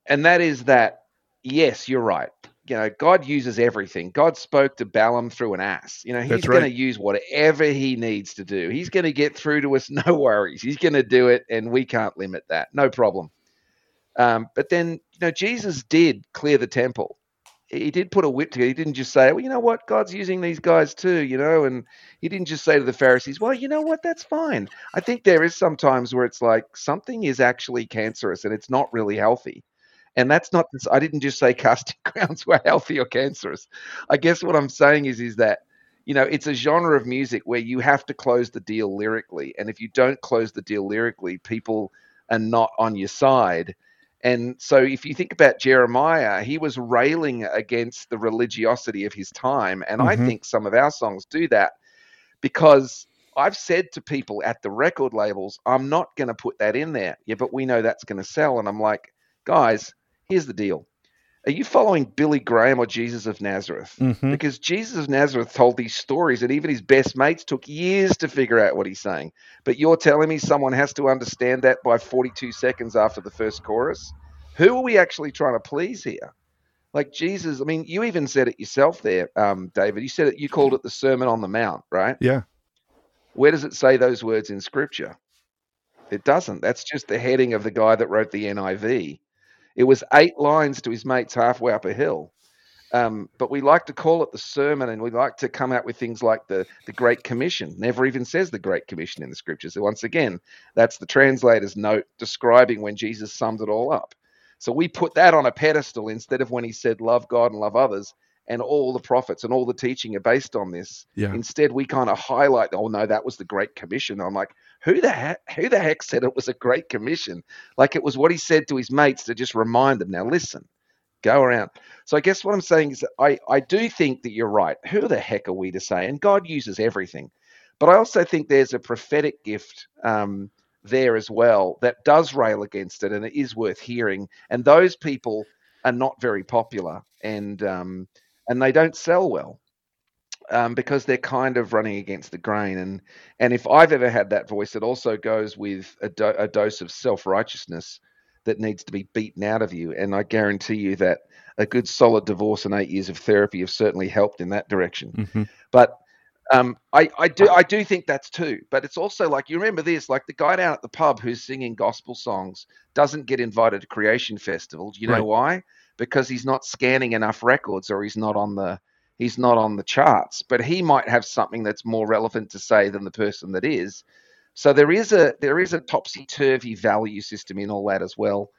and that is that. Yes, you're right. You know, God uses everything. God spoke to Balaam through an ass. You know, He's That's going to use whatever He needs to do. He's going to get through to us. No worries. He's going to do it, and we can't limit that. No problem. Um, but then, you know, Jesus did clear the temple. He did put a whip together. He didn't just say, well, you know what? God's using these guys too, you know, and he didn't just say to the Pharisees, well, you know what? That's fine. I think there is some times where it's like something is actually cancerous and it's not really healthy. And that's not, I didn't just say casting crowns were healthy or cancerous. I guess what I'm saying is, is that, you know, it's a genre of music where you have to close the deal lyrically. And if you don't close the deal lyrically, people are not on your side. And so if you think about Jeremiah, he was railing against the religiosity of his time. And I Mhm. think some of our songs do that because I've said to people at the record labels, I'm not going to put that in there. Yeah, but we know that's going to sell. And I'm like, guys, here's the deal. Are you following Billy Graham or Jesus of Nazareth? hmm Because Jesus of Nazareth told these stories, and even his best mates took years to figure out what he's saying. But you're telling me someone has to understand that by 42 seconds after the first chorus? Who are we actually trying to please here? Like Jesus, I mean, you even said it yourself there, um, David. You said it, you called it the Sermon on the Mount, right? Yeah. Where does it say those words in Scripture? It doesn't. That's just the heading of the guy that wrote the NIV. It was eight lines to his mates halfway up a hill. Um, but we like to call it the sermon, and we like to come out with things like the the Great Commission. Never even says the Great Commission in the Scriptures. So once again, that's the translator's note describing when Jesus summed it all up. So we put that on a pedestal instead of when he said, "Love God and love others." And all the prophets and all the teaching are based on this. Yeah. Instead, we kind of highlight, oh no, that was the Great Commission. I'm like, who the heck, who the heck said it was a Great Commission? Like it was what he said to his mates to just remind them. Now listen, go around. So I guess what I'm saying is that I, I do think that you're right. Who the heck are we to say? And God uses everything. But I also think there's a prophetic gift um, there as well that does rail against it and it is worth hearing. And those people are not very popular and um, and they don't sell well. Um, because they're kind of running against the grain, and and if I've ever had that voice, it also goes with a, do- a dose of self righteousness that needs to be beaten out of you. And I guarantee you that a good solid divorce and eight years of therapy have certainly helped in that direction. hmm But um, I, I do I do think that's too. But it's also like you remember this, like the guy down at the pub who's singing gospel songs doesn't get invited to Creation Festival. Do you know Right. why? Because he's not scanning enough records or he's not on the he's not on the charts. But he might have something that's more relevant to say than the person that is. So there is a there is a topsy turvy value system in all that as well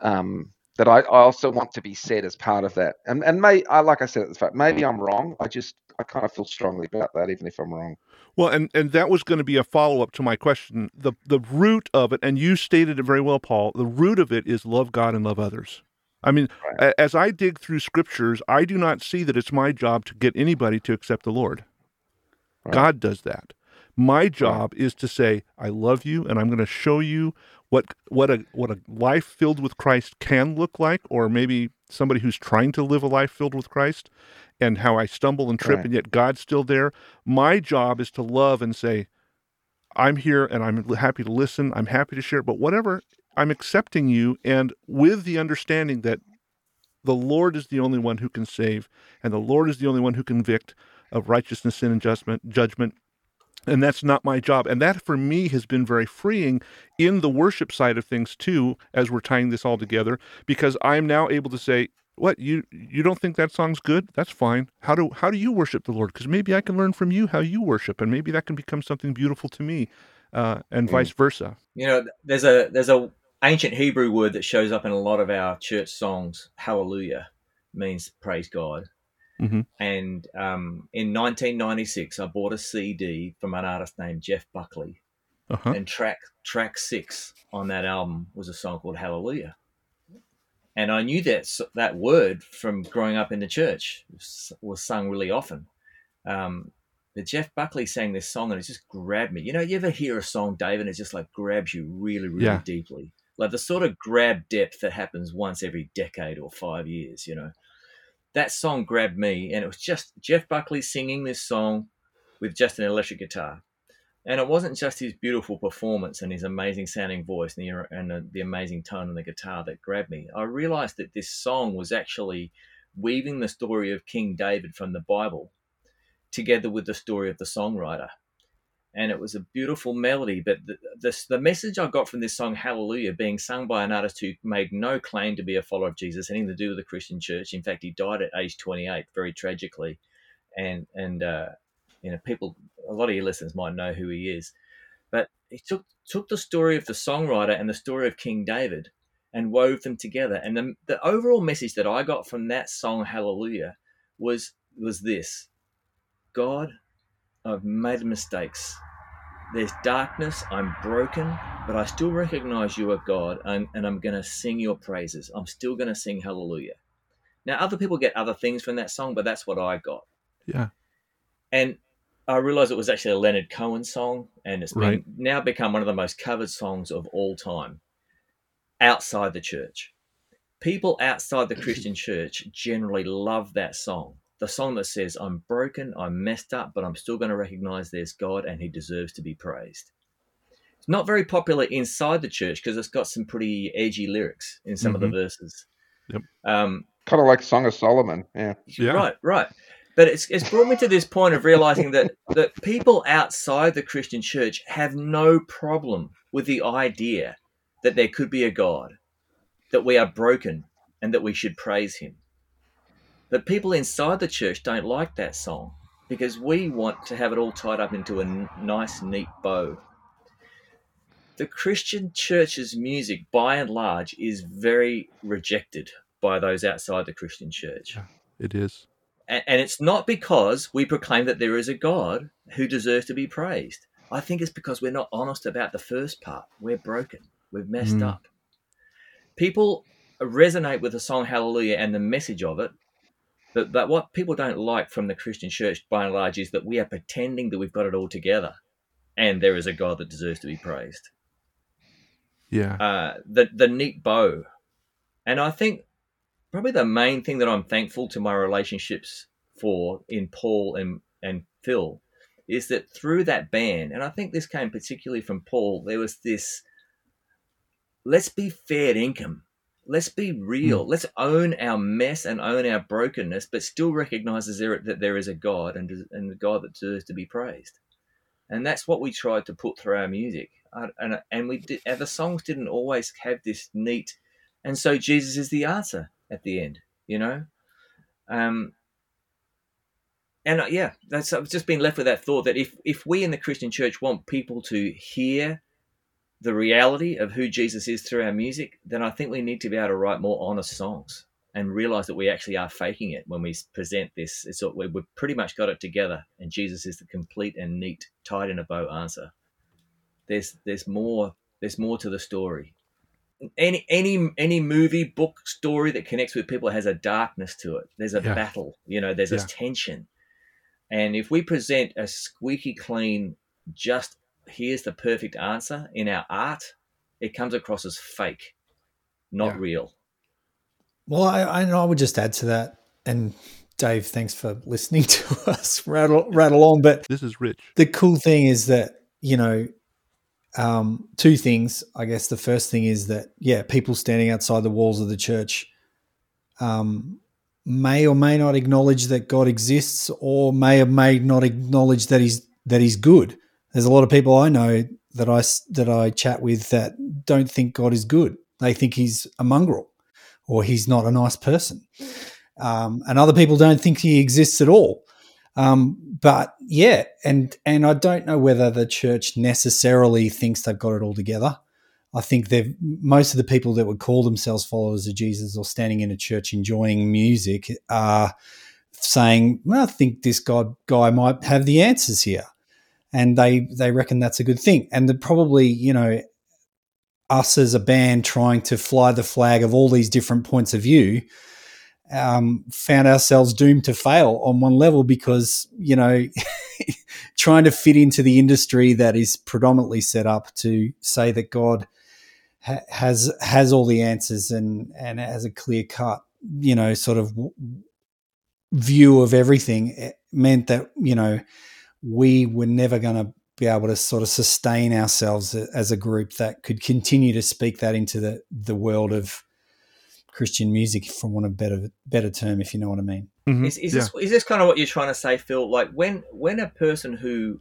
um, that I, I, also want to be said as part of that. And and may I like I said at the fact maybe I'm wrong. I just I kind of feel strongly about that even if I'm wrong. Well and and that was going to be a follow up to my question. The the root of it and you stated it very well Paul the root of it is love God and love others I mean, right. as I dig through scriptures, I do not see that it's my job to get anybody to accept the Lord. Right. God does that. My job right. is to say, I love you, and I'm going to show you what what a what a life filled with Christ can look like, or maybe somebody who's trying to live a life filled with Christ, and how I stumble and trip, and yet God's still there. My job is to love and say, I'm here, and I'm happy to listen. I'm happy to share. But whatever I'm accepting you and with the understanding that the Lord is the only one who can save and the Lord is the only one who can convict of righteousness, sin, and judgment, judgment. And that's not my job. And that for me has been very freeing in the worship side of things too, as we're tying this all together, because I'm now able to say, what you you don't think that song's good that's fine how do how do you worship the lord because maybe i can learn from you how you worship and maybe that can become something beautiful to me uh, and mm. vice versa you know there's a there's a ancient Hebrew word that shows up in a lot of our church songs, hallelujah, means praise God. Mm-hmm. And um, in 1996, I bought a CD from an artist named Jeff Buckley. Uh-huh. And track track six on that album was a song called Hallelujah. And I knew that that word from growing up in the church was, was sung really often. Um, but Jeff Buckley sang this song and it just grabbed me. You know, you ever hear a song, David, and it just like grabs you really, really yeah. deeply like the sort of grab depth that happens once every decade or five years, you know. That song grabbed me, and it was just Jeff Buckley singing this song with just an electric guitar. And it wasn't just his beautiful performance and his amazing sounding voice and, the, and the, the amazing tone on the guitar that grabbed me. I realized that this song was actually weaving the story of King David from the Bible together with the story of the songwriter and it was a beautiful melody. But the, the, the, message I got from this song, Hallelujah, being sung by an artist who made no claim to be a follower of Jesus, anything to do with the Christian church. In fact, he died at age 28, very tragically. And, and uh, you know, people, a lot of your listeners might know who he is. But he took, took the story of the songwriter and the story of King David and wove them together. And the, the overall message that I got from that song, Hallelujah, was, was this God I've made mistakes. There's darkness. I'm broken, but I still recognize you are God, and, and I'm going to sing your praises. I'm still going to sing hallelujah. Now, other people get other things from that song, but that's what I got. Yeah. And I realized it was actually a Leonard Cohen song, and it's right. now become one of the most covered songs of all time outside the church. People outside the Christian church generally love that song the song that says, I'm broken, I'm messed up, but I'm still going to recognize there's God and he deserves to be praised. It's not very popular inside the church because it's got some pretty edgy lyrics in some mm-hmm. of the mm-hmm. verses. Yep. Um, kind of like Song of Solomon. Yeah. yeah. Right, right. But it's, it's brought me to this point of realizing that, that people outside the Christian church have no problem with the idea that there could be a God, that we are broken, and that we should praise him. But people inside the church don't like that song because we want to have it all tied up into a n- nice, neat bow. The Christian church's music, by and large, is very rejected by those outside the Christian church. Yeah, it is. And, and it's not because we proclaim that there is a God who deserves to be praised. I think it's because we're not honest about the first part. We're broken, we've messed mm. up. People resonate with the song Hallelujah and the message of it but, but what people don't like from the Christian church, by and large, is that we are pretending that we've got it all together, and there is a God that deserves to be praised. Yeah. Uh, the the neat bow, and I think probably the main thing that I'm thankful to my relationships for in Paul and and Phil is that through that band, and I think this came particularly from Paul, there was this let's be fair income let's be real. Mm. Let's own our mess and own our brokenness, but still recognizes there, that there is a God and, and a God that deserves to be praised. And that's what we tried to put through our music. Uh, and, and we did, and the songs didn't always have this neat, and so Jesus is the answer. at the end, you know. Um, and uh, yeah, that's I've just been left with that thought that if if we in the Christian church want people to hear the reality of who Jesus is through our music, then I think we need to be able to write more honest songs and realize that we actually are faking it when we present this. It's we've pretty much got it together, and Jesus is the complete and neat, tied in a bow answer. There's there's more there's more to the story. Any any any movie, book, story that connects with people has a darkness to it. There's a yeah. battle, you know. There's yeah. a tension, and if we present a squeaky clean, just here's the perfect answer in our art, it comes across as fake, not yeah. real. Well, I, I would just add to that, and Dave, thanks for listening to us rattle rattle on. But this is rich. The cool thing is that you know, um, two things. I guess the first thing is that yeah, people standing outside the walls of the church um, may or may not acknowledge that God exists, or may or may not acknowledge that he's that he's good. There's a lot of people I know that I that I chat with that don't think God is good. They think he's a mongrel or he's not a nice person. Um, and other people don't think he exists at all. Um, but yeah, and and I don't know whether the church necessarily thinks they've got it all together. I think they've most of the people that would call themselves followers of Jesus or standing in a church enjoying music are saying, well, I think this God guy might have the answers here. And they they reckon that's a good thing. And the probably, you know, us as a band trying to fly the flag of all these different points of view um, found ourselves doomed to fail on one level because you know trying to fit into the industry that is predominantly set up to say that God ha- has has all the answers and and has a clear cut you know sort of w- view of everything meant that you know we were never going to be able to sort of sustain ourselves as a group that could continue to speak that into the, the world of Christian music, for want of better better term, if you know what I mean. Mm-hmm. Is, is, yeah. this, is this kind of what you're trying to say, Phil? Like when when a person who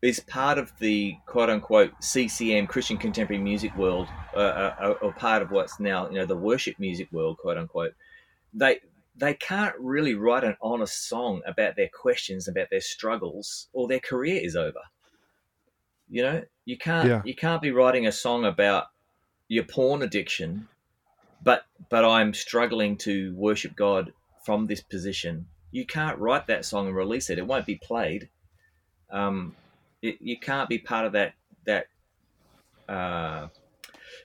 is part of the quote unquote CCM Christian contemporary music world, uh, uh, or part of what's now you know the worship music world, quote unquote, they they can't really write an honest song about their questions, about their struggles, or their career is over. You know, you can't yeah. you can't be writing a song about your porn addiction, but but I'm struggling to worship God from this position. You can't write that song and release it. It won't be played. Um, it, you can't be part of that that uh,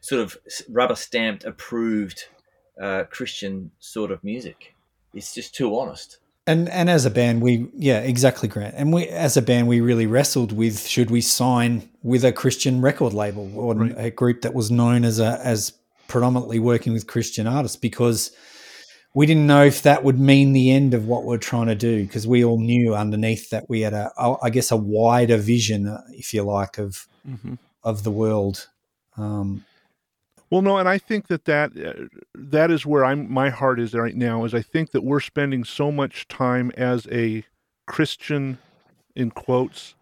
sort of rubber stamped approved uh, Christian sort of music. It's just too honest and and as a band we yeah exactly grant and we as a band we really wrestled with should we sign with a christian record label or right. a group that was known as a as predominantly working with christian artists because we didn't know if that would mean the end of what we're trying to do because we all knew underneath that we had a i guess a wider vision uh, if you like of mm-hmm. of the world um, well, no, and I think that that uh, that is where I'm my heart is right now. Is I think that we're spending so much time as a Christian, in quotes,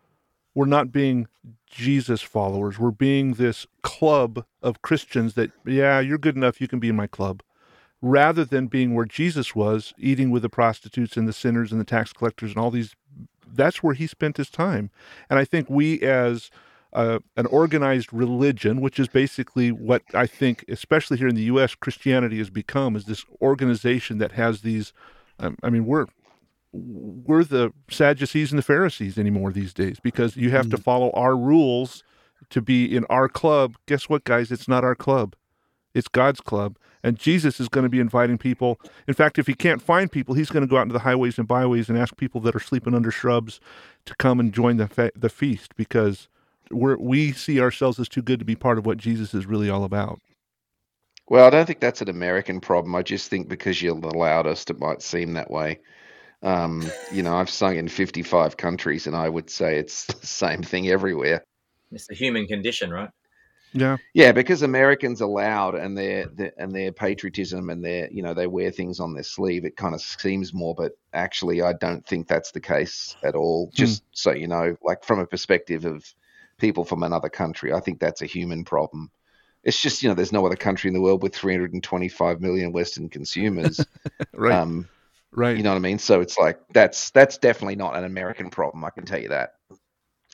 we're not being Jesus followers. We're being this club of Christians that yeah, you're good enough, you can be in my club, rather than being where Jesus was, eating with the prostitutes and the sinners and the tax collectors and all these. That's where he spent his time, and I think we as uh, an organized religion, which is basically what I think, especially here in the U.S., Christianity has become, is this organization that has these. Um, I mean, we're we're the Sadducees and the Pharisees anymore these days because you have mm to follow our rules to be in our club. Guess what, guys? It's not our club. It's God's club. And Jesus is going to be inviting people. In fact, if he can't find people, he's going to go out into the highways and byways and ask people that are sleeping under shrubs to come and join the, fe- the feast because we we see ourselves as too good to be part of what Jesus is really all about. Well, I don't think that's an American problem. I just think because you're the loudest, it might seem that way. Um, you know, I've sung in 55 countries, and I would say it's the same thing everywhere. It's the human condition, right? Yeah, yeah, because Americans are loud, and their, their and their patriotism, and their you know they wear things on their sleeve. It kind of seems more, but actually, I don't think that's the case at all. Hmm. Just hmm. so you know, like from a perspective of people from another country. I think that's a human problem. It's just you know there's no other country in the world with 325 million Western consumers. right. Um, right. you know what I mean? So it's like that's that's definitely not an American problem. I can tell you that.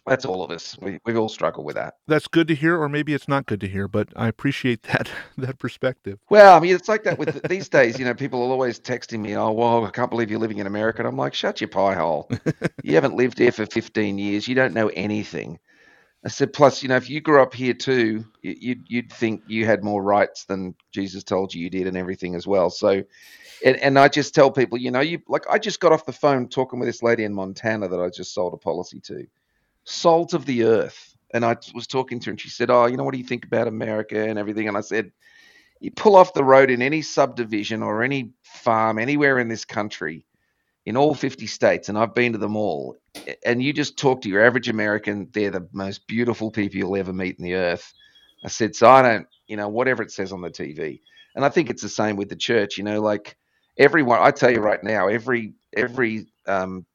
That's all of us. We we've all struggled with that. That's good to hear, or maybe it's not good to hear, but I appreciate that that perspective. Well, I mean, it's like that with these days. You know, people are always texting me, "Oh, well, I can't believe you're living in America." And I'm like, "Shut your pie hole! you haven't lived here for 15 years. You don't know anything." I said, "Plus, you know, if you grew up here too, you- you'd you'd think you had more rights than Jesus told you you did, and everything as well." So, and, and I just tell people, you know, you like I just got off the phone talking with this lady in Montana that I just sold a policy to, salt of the earth. And I was talking to her, and she said, "Oh, you know, what do you think about America and everything?" And I said, "You pull off the road in any subdivision or any farm anywhere in this country, in all 50 states, and I've been to them all, and you just talk to your average American, they're the most beautiful people you'll ever meet in the earth." I said, "So I don't, you know, whatever it says on the TV." And I think it's the same with the church. You know, like everyone, I tell you right now, every every um,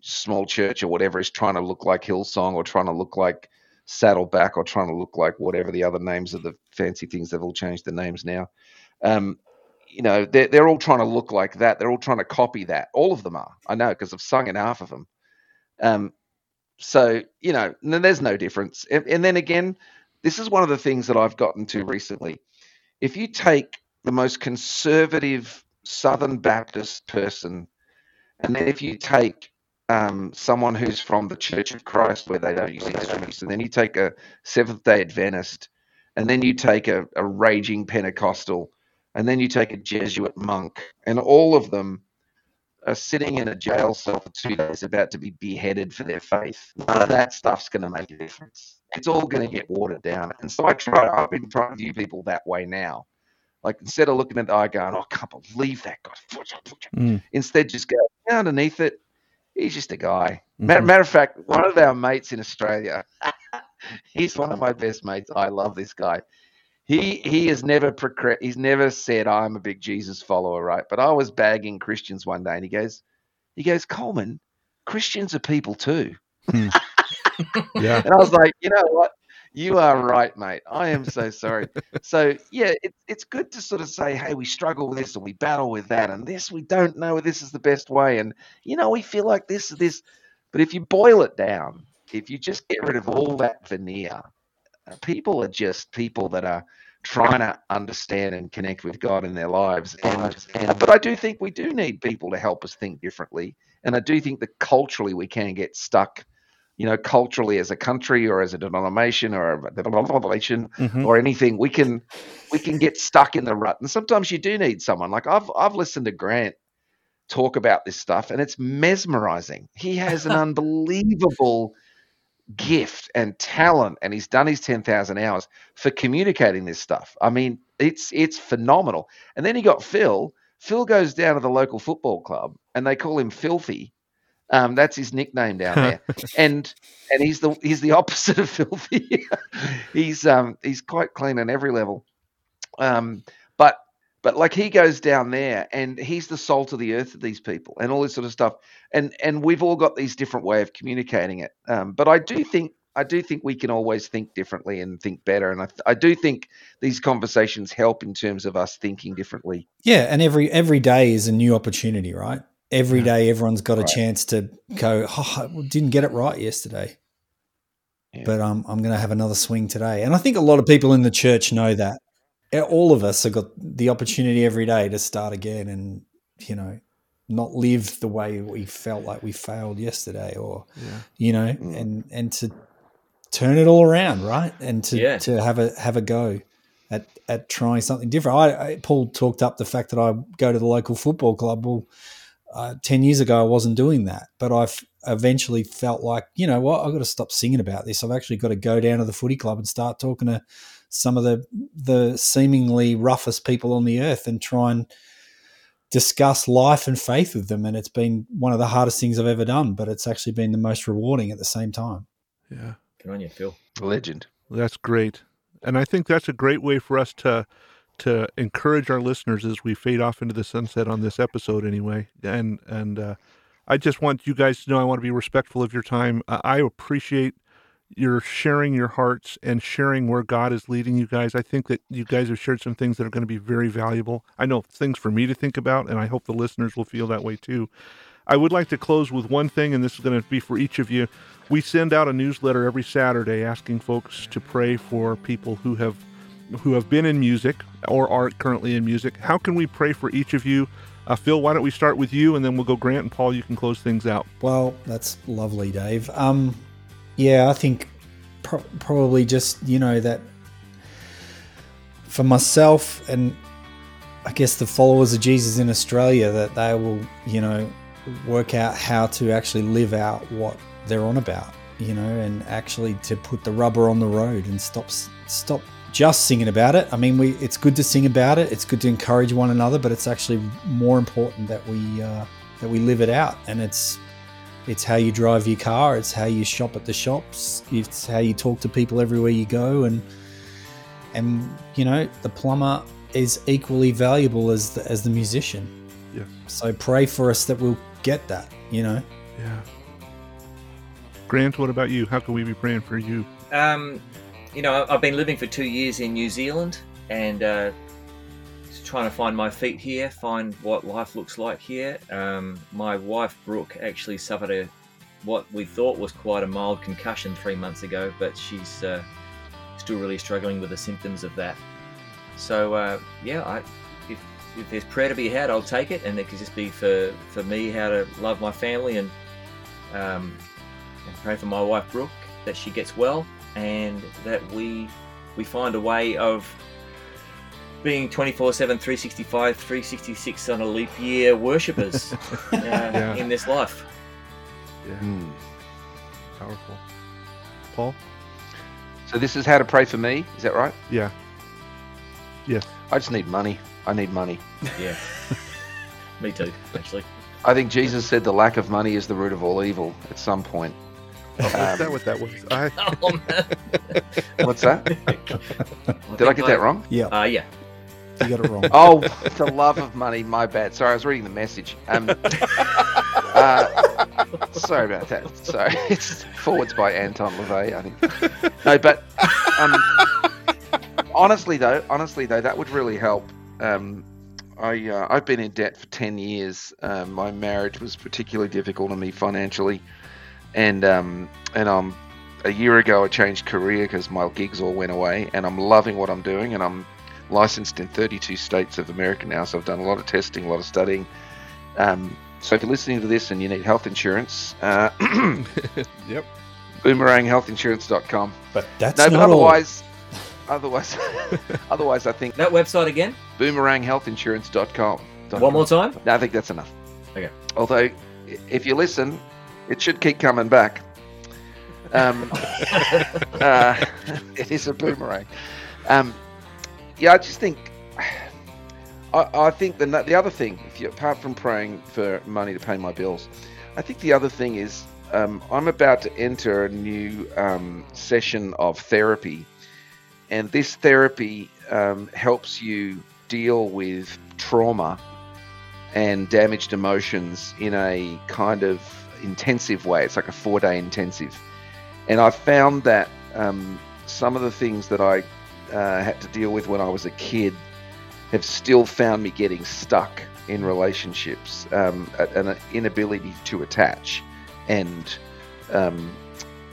small church or whatever is trying to look like Hillsong or trying to look like Saddleback or trying to look like whatever the other names of the fancy things. They've all changed the names now. Um, you know, they're, they're all trying to look like that. They're all trying to copy that. All of them are. I know because I've sung in half of them. Um, so, you know, there's no difference. And, and then again, this is one of the things that I've gotten to recently. If you take the most conservative Southern Baptist person, and then if you take um, someone who's from the Church of Christ where they don't use instruments, and then you take a Seventh Day Adventist, and then you take a, a raging Pentecostal, and then you take a Jesuit monk, and all of them are sitting in a jail cell for two days about to be beheaded for their faith. None of that stuff's going to make a difference. It's all going to get watered down. And so I try, I've been trying to view people that way now. Like instead of looking at the eye going, oh, I can't believe that guy. Mm. Instead, just go underneath it. He's just a guy. Matter, Mhm. matter of fact, one of our mates in Australia, he's one of my best mates. I love this guy. He he has never procre- he's never said I'm a big Jesus follower, right? But I was bagging Christians one day, and he goes, he goes, Colman, Christians are people too. Hmm. Yeah. And I was like, you know what? You are right, mate. I am so sorry. so yeah, it, it's good to sort of say, hey, we struggle with this and we battle with that, and this we don't know this is the best way, and you know we feel like this is this. But if you boil it down, if you just get rid of all that veneer, people are just people that are trying to understand and connect with God in their lives. And, and but I do think we do need people to help us think differently, and I do think that culturally we can get stuck you know, culturally as a country or as a denomination or a denomination Mhm. or anything, we can we can get stuck in the rut. And sometimes you do need someone. Like I've I've listened to Grant talk about this stuff, and it's mesmerizing. He has an unbelievable gift and talent, and he's done his ten thousand hours for communicating this stuff. I mean, it's it's phenomenal. And then he got Phil. Phil goes down to the local football club, and they call him Filthy. Um, that's his nickname down there, and and he's the he's the opposite of filthy. he's um he's quite clean on every level, um, but like he goes down there and he's the salt of the earth of these people and all this sort of stuff, and and we've all got these different way of communicating it. Um, but I do think I do think we can always think differently and think better, and I I do think these conversations help in terms of us thinking differently. Yeah, and every every day is a new opportunity, right? Every day, everyone's got a chance to go. Oh, I didn't get it right yesterday, Yeah. but um, I'm going to have another swing today. And I think a lot of people in the church know that. All of us have got the opportunity every day to start again, and you know, not live the way we felt like we failed yesterday, or Yeah. you know, Mm. and and to turn it all around, right? And to Yeah. to have a have a go at at trying something different. I, I Paul talked up the fact that I go to the local football club. Well, uh, ten years ago I wasn't doing that, but I've eventually felt like you know what I've got to stop singing about this. I've actually got to go down to the footy club and start talking to some of the the seemingly roughest people on the earth and try and discuss life and faith with them. And it's been one of the hardest things I've ever done, but it's actually been the most rewarding at the same time. Yeah. Good on you, Phil. Legend. That's great. And I think that's a great way for us to to encourage our listeners as we fade off into the sunset on this episode anyway. And and uh, I just want you guys to know I want to be respectful of your time. I I appreciate you're sharing your hearts and sharing where God is leading you guys. I think that you guys have shared some things that are going to be very valuable. I know things for me to think about, and I hope the listeners will feel that way too. I would like to close with one thing, and this is going to be for each of you. We send out a newsletter every Saturday asking folks to pray for people who have who have been in music or are currently in music. How can we pray for each of you? Uh, Phil, why don't we start with you, and then we'll go Grant and Paul. You can close things out. Well, that's lovely, Dave. Um, yeah, I think pro- probably just you know that for myself and I guess the followers of Jesus in Australia that they will you know work out how to actually live out what they're on about, you know, and actually to put the rubber on the road and stop stop just singing about it. I mean, we it's good to sing about it. It's good to encourage one another, but it's actually more important that we uh, that we live it out. And it's it's how you drive your car. It's how you shop at the shops. It's how you talk to people everywhere you go. And and you know, the plumber is equally valuable as the, as the musician. Yeah. So pray for us that we'll get that. You know. Yeah. Grant, what about you? How can we be praying for you? Um, you know, I've been living for two years in New Zealand and uh, trying to find my feet here, find what life looks like here. Um, my wife Brooke actually suffered a what we thought was quite a mild concussion three months ago, but she's uh, still really struggling with the symptoms of that. So uh, yeah, I, if, if there's prayer to be had, I'll take it, and it could just be for for me how to love my family and um, and pray for my wife Brooke that she gets well and that we we find a way of being 24 7 365 366 on a leap year worshippers uh, yeah. in this life yeah mm. powerful paul so this is how to pray for me is that right yeah yes i just need money i need money yeah me too actually i think jesus said the lack of money is the root of all evil at some point Oh, um, is that what that was? I... oh, What's that? Did I get that wrong? Yeah. Uh, yeah. You got it wrong. oh, the love of money. My bad. Sorry, I was reading the message. Um, uh, sorry about that. Sorry. It's forwards by Anton LaVey, I think. No, but um, honestly, though, honestly, though, that would really help. Um, I, uh, I've been in debt for 10 years. Um, my marriage was particularly difficult on me financially and um, and I'm a year ago I changed career because my gigs all went away, and I'm loving what I'm doing, and I'm licensed in 32 states of America now, so I've done a lot of testing, a lot of studying. Um, so if you're listening to this and you need health insurance, uh, yep, boomeranghealthinsurance.com. But that's no, but otherwise, otherwise, otherwise, I think that website again, boomeranghealthinsurance.com. One more time. No, I think that's enough. Okay. Although, if you listen it should keep coming back. Um, uh, it is a boomerang. Um, yeah, I just think. I, I think the the other thing, if you apart from praying for money to pay my bills, I think the other thing is um, I'm about to enter a new um, session of therapy, and this therapy um, helps you deal with trauma and damaged emotions in a kind of intensive way. It's like a four day intensive. And I found that um, some of the things that I uh, had to deal with when I was a kid have still found me getting stuck in relationships, um, an inability to attach, and um,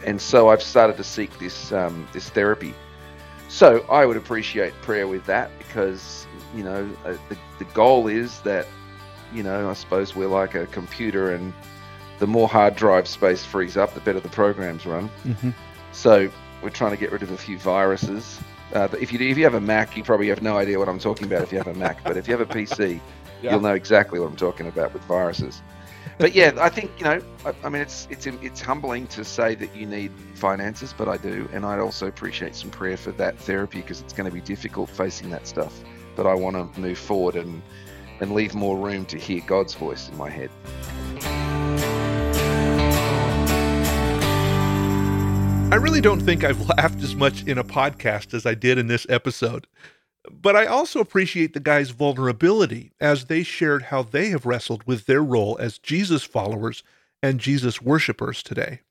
and so I've started to seek this um, this therapy. So I would appreciate prayer with that because you know uh, the the goal is that you know I suppose we're like a computer and the more hard drive space frees up, the better the programs run. Mm-hmm. So we're trying to get rid of a few viruses. Uh, if you if you have a Mac, you probably have no idea what I'm talking about if you have a Mac. But if you have a PC, yeah. you'll know exactly what I'm talking about with viruses. But yeah, I think you know. I, I, mean, it's it's it's humbling to say that you need finances, but I do, and I'd also appreciate some prayer for that therapy because it's going to be difficult facing that stuff. But I want to move forward and and leave more room to hear God's voice in my head. I really don't think I've laughed as much in a podcast as I did in this episode. But I also appreciate the guys' vulnerability as they shared how they have wrestled with their role as Jesus followers and Jesus worshippers today.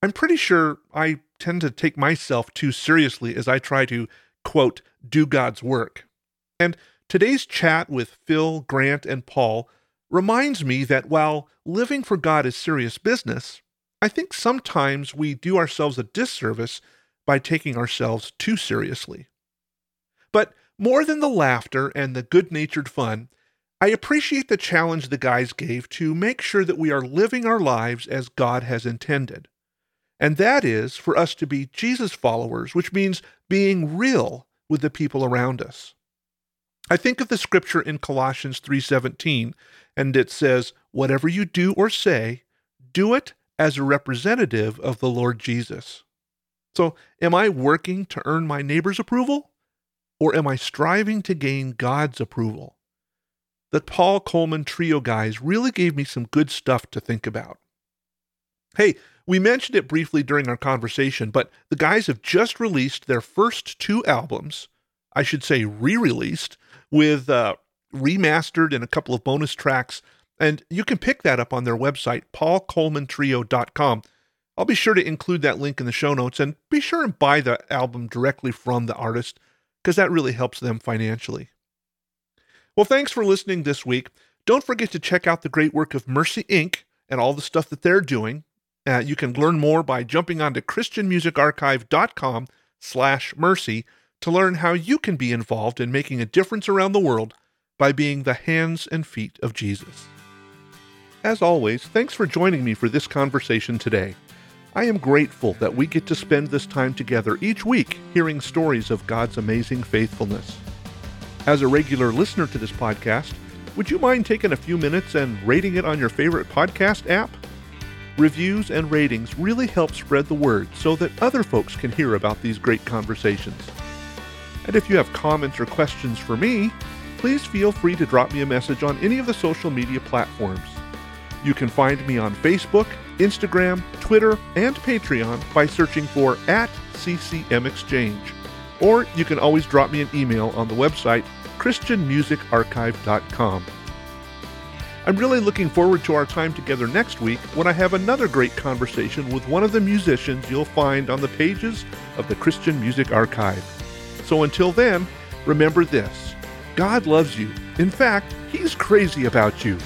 I'm pretty sure I tend to take myself too seriously as I try to, quote, do God's work. And today's chat with Phil, Grant, and Paul reminds me that while living for God is serious business, I think sometimes we do ourselves a disservice by taking ourselves too seriously. But more than the laughter and the good natured fun, I appreciate the challenge the guys gave to make sure that we are living our lives as God has intended. And that is for us to be Jesus followers, which means being real with the people around us. I think of the scripture in Colossians 3:17 and it says, "Whatever you do or say, do it as a representative of the Lord Jesus." So, am I working to earn my neighbor's approval or am I striving to gain God's approval? The Paul Colman Trio guys really gave me some good stuff to think about. Hey, we mentioned it briefly during our conversation, but the guys have just released their first two albums, I should say re released, with uh, remastered and a couple of bonus tracks. And you can pick that up on their website, paulcolmantrio.com. I'll be sure to include that link in the show notes and be sure and buy the album directly from the artist because that really helps them financially. Well, thanks for listening this week. Don't forget to check out the great work of Mercy Inc. and all the stuff that they're doing. Uh, you can learn more by jumping onto christianmusicarchive.com slash mercy to learn how you can be involved in making a difference around the world by being the hands and feet of Jesus. As always, thanks for joining me for this conversation today. I am grateful that we get to spend this time together each week hearing stories of God's amazing faithfulness. As a regular listener to this podcast, would you mind taking a few minutes and rating it on your favorite podcast app? Reviews and ratings really help spread the word so that other folks can hear about these great conversations. And if you have comments or questions for me, please feel free to drop me a message on any of the social media platforms. You can find me on Facebook, Instagram, Twitter, and Patreon by searching for at CCM Exchange. Or you can always drop me an email on the website christianmusicarchive.com. I'm really looking forward to our time together next week when I have another great conversation with one of the musicians you'll find on the pages of the Christian Music Archive. So until then, remember this God loves you. In fact, He's crazy about you.